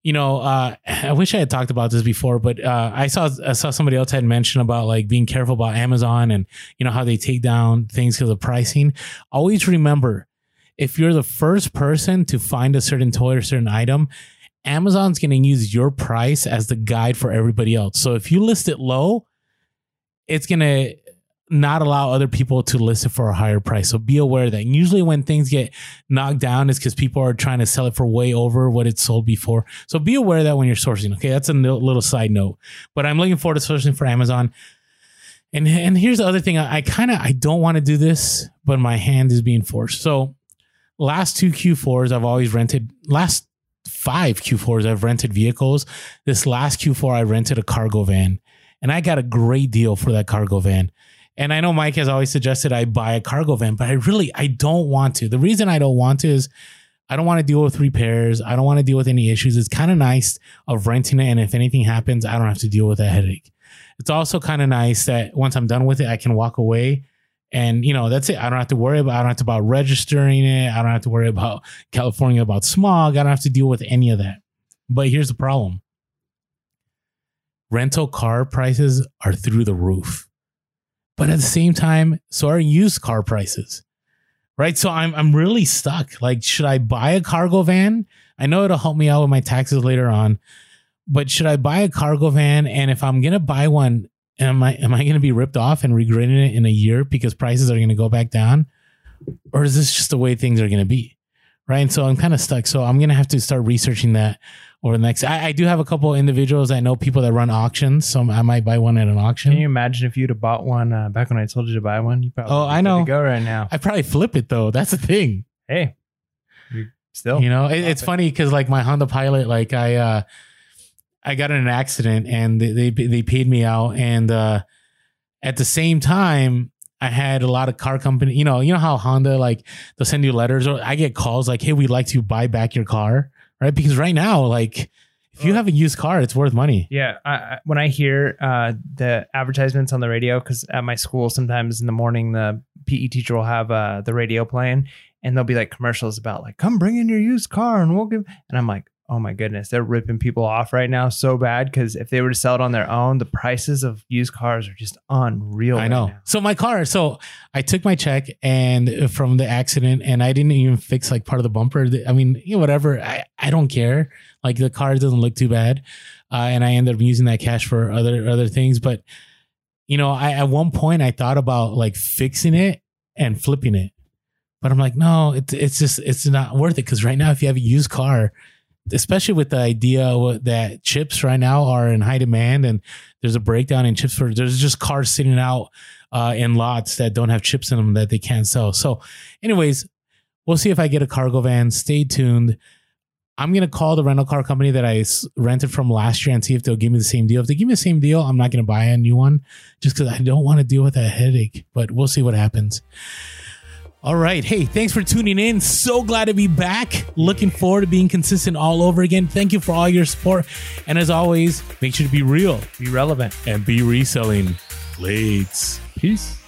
you know, uh, I wish I had talked about this before, but uh, I saw I saw somebody else had mentioned about like being careful about Amazon and you know how they take down things because of pricing. Always remember if you're the first person to find a certain toy or certain item, Amazon's going to use your price as the guide for everybody else. So if you list it low, it's going to not allow other people to list it for a higher price. So be aware that. And usually when things get knocked down is because people are trying to sell it for way over what it sold before. So be aware that when you're sourcing. Okay, that's a little side note. But I'm looking forward to sourcing for Amazon. And and here's the other thing. I, I kind of I don't want to do this, but my hand is being forced. So last two Q4s, I've always rented, last five Q4s, I've rented vehicles. This last Q4, I rented a cargo van and I got a great deal for that cargo van. And I know Mike has always suggested I buy a cargo van, but I really, I don't want to. The reason I don't want to is I don't want to deal with repairs. I don't want to deal with any issues. It's kind of nice of renting it. And if anything happens, I don't have to deal with that headache. It's also kind of nice that once I'm done with it, I can walk away and you know, that's it. I don't have to worry about I don't have to about registering it. I don't have to worry about California about smog. I don't have to deal with any of that. But here's the problem. Rental car prices are through the roof. But at the same time, so are used car prices. Right? So I'm I'm really stuck. Like should I buy a cargo van? I know it'll help me out with my taxes later on. But should I buy a cargo van and if I'm to buy one, am I am I to be ripped off and regretting it in a year because prices are to go back down, or is this just the way things are to be, right? And so I'm kind of stuck. So I'm going to have to start researching that over the next. I, I do have a couple individuals I know people that run auctions, so I might buy one at an auction. Can you imagine if you'd have bought one uh, back when I told you to buy one? You probably oh I know go right now. I probably flip it though. That's the thing. Hey, still you know it, it's funny because like my Honda Pilot, like I. uh I got in an accident and they they, they paid me out and uh, at the same time I had a lot of car company, you know, you know how Honda like they'll send you letters or I get calls like, "Hey, we'd like to buy back your car." Right? Because right now like if you have a used car, it's worth money. Yeah, I, when I hear uh, the advertisements on the radio, because at my school sometimes in the morning the PE teacher will have uh, the radio playing, and there'll be like commercials about like, "Come bring in your used car, and we'll give." And I'm like, oh my goodness, they're ripping people off right now so bad because if they were to sell it on their own, the prices of used cars are just unreal. I know. so my car, so I took my check and from the accident, and I didn't even fix like part of the bumper. I mean, you know, whatever. I I don't care. Like the car doesn't look too bad, uh, and I ended up using that cash for other other things. But you know, I at one point I thought about like fixing it and flipping it. But I'm like, no, it's it's just it's not worth it because right now, if you have a used car, especially with the idea that chips right now are in high demand and there's a breakdown in chips for there's just cars sitting out uh, in lots that don't have chips in them that they can't sell. So, anyways, we'll see if I get a cargo van. Stay tuned. I'm gonna call the rental car company that I rented from last year and see if they'll give me the same deal. If they give me the same deal, I'm not gonna buy a new one just because I don't want to deal with that headache. But we'll see what happens. All right. Hey, thanks for tuning in. So glad to be back. Looking forward to being consistent all over again. Thank you for all your support. And as always, make sure to be real, be relevant, and be reselling. Blades. Peace.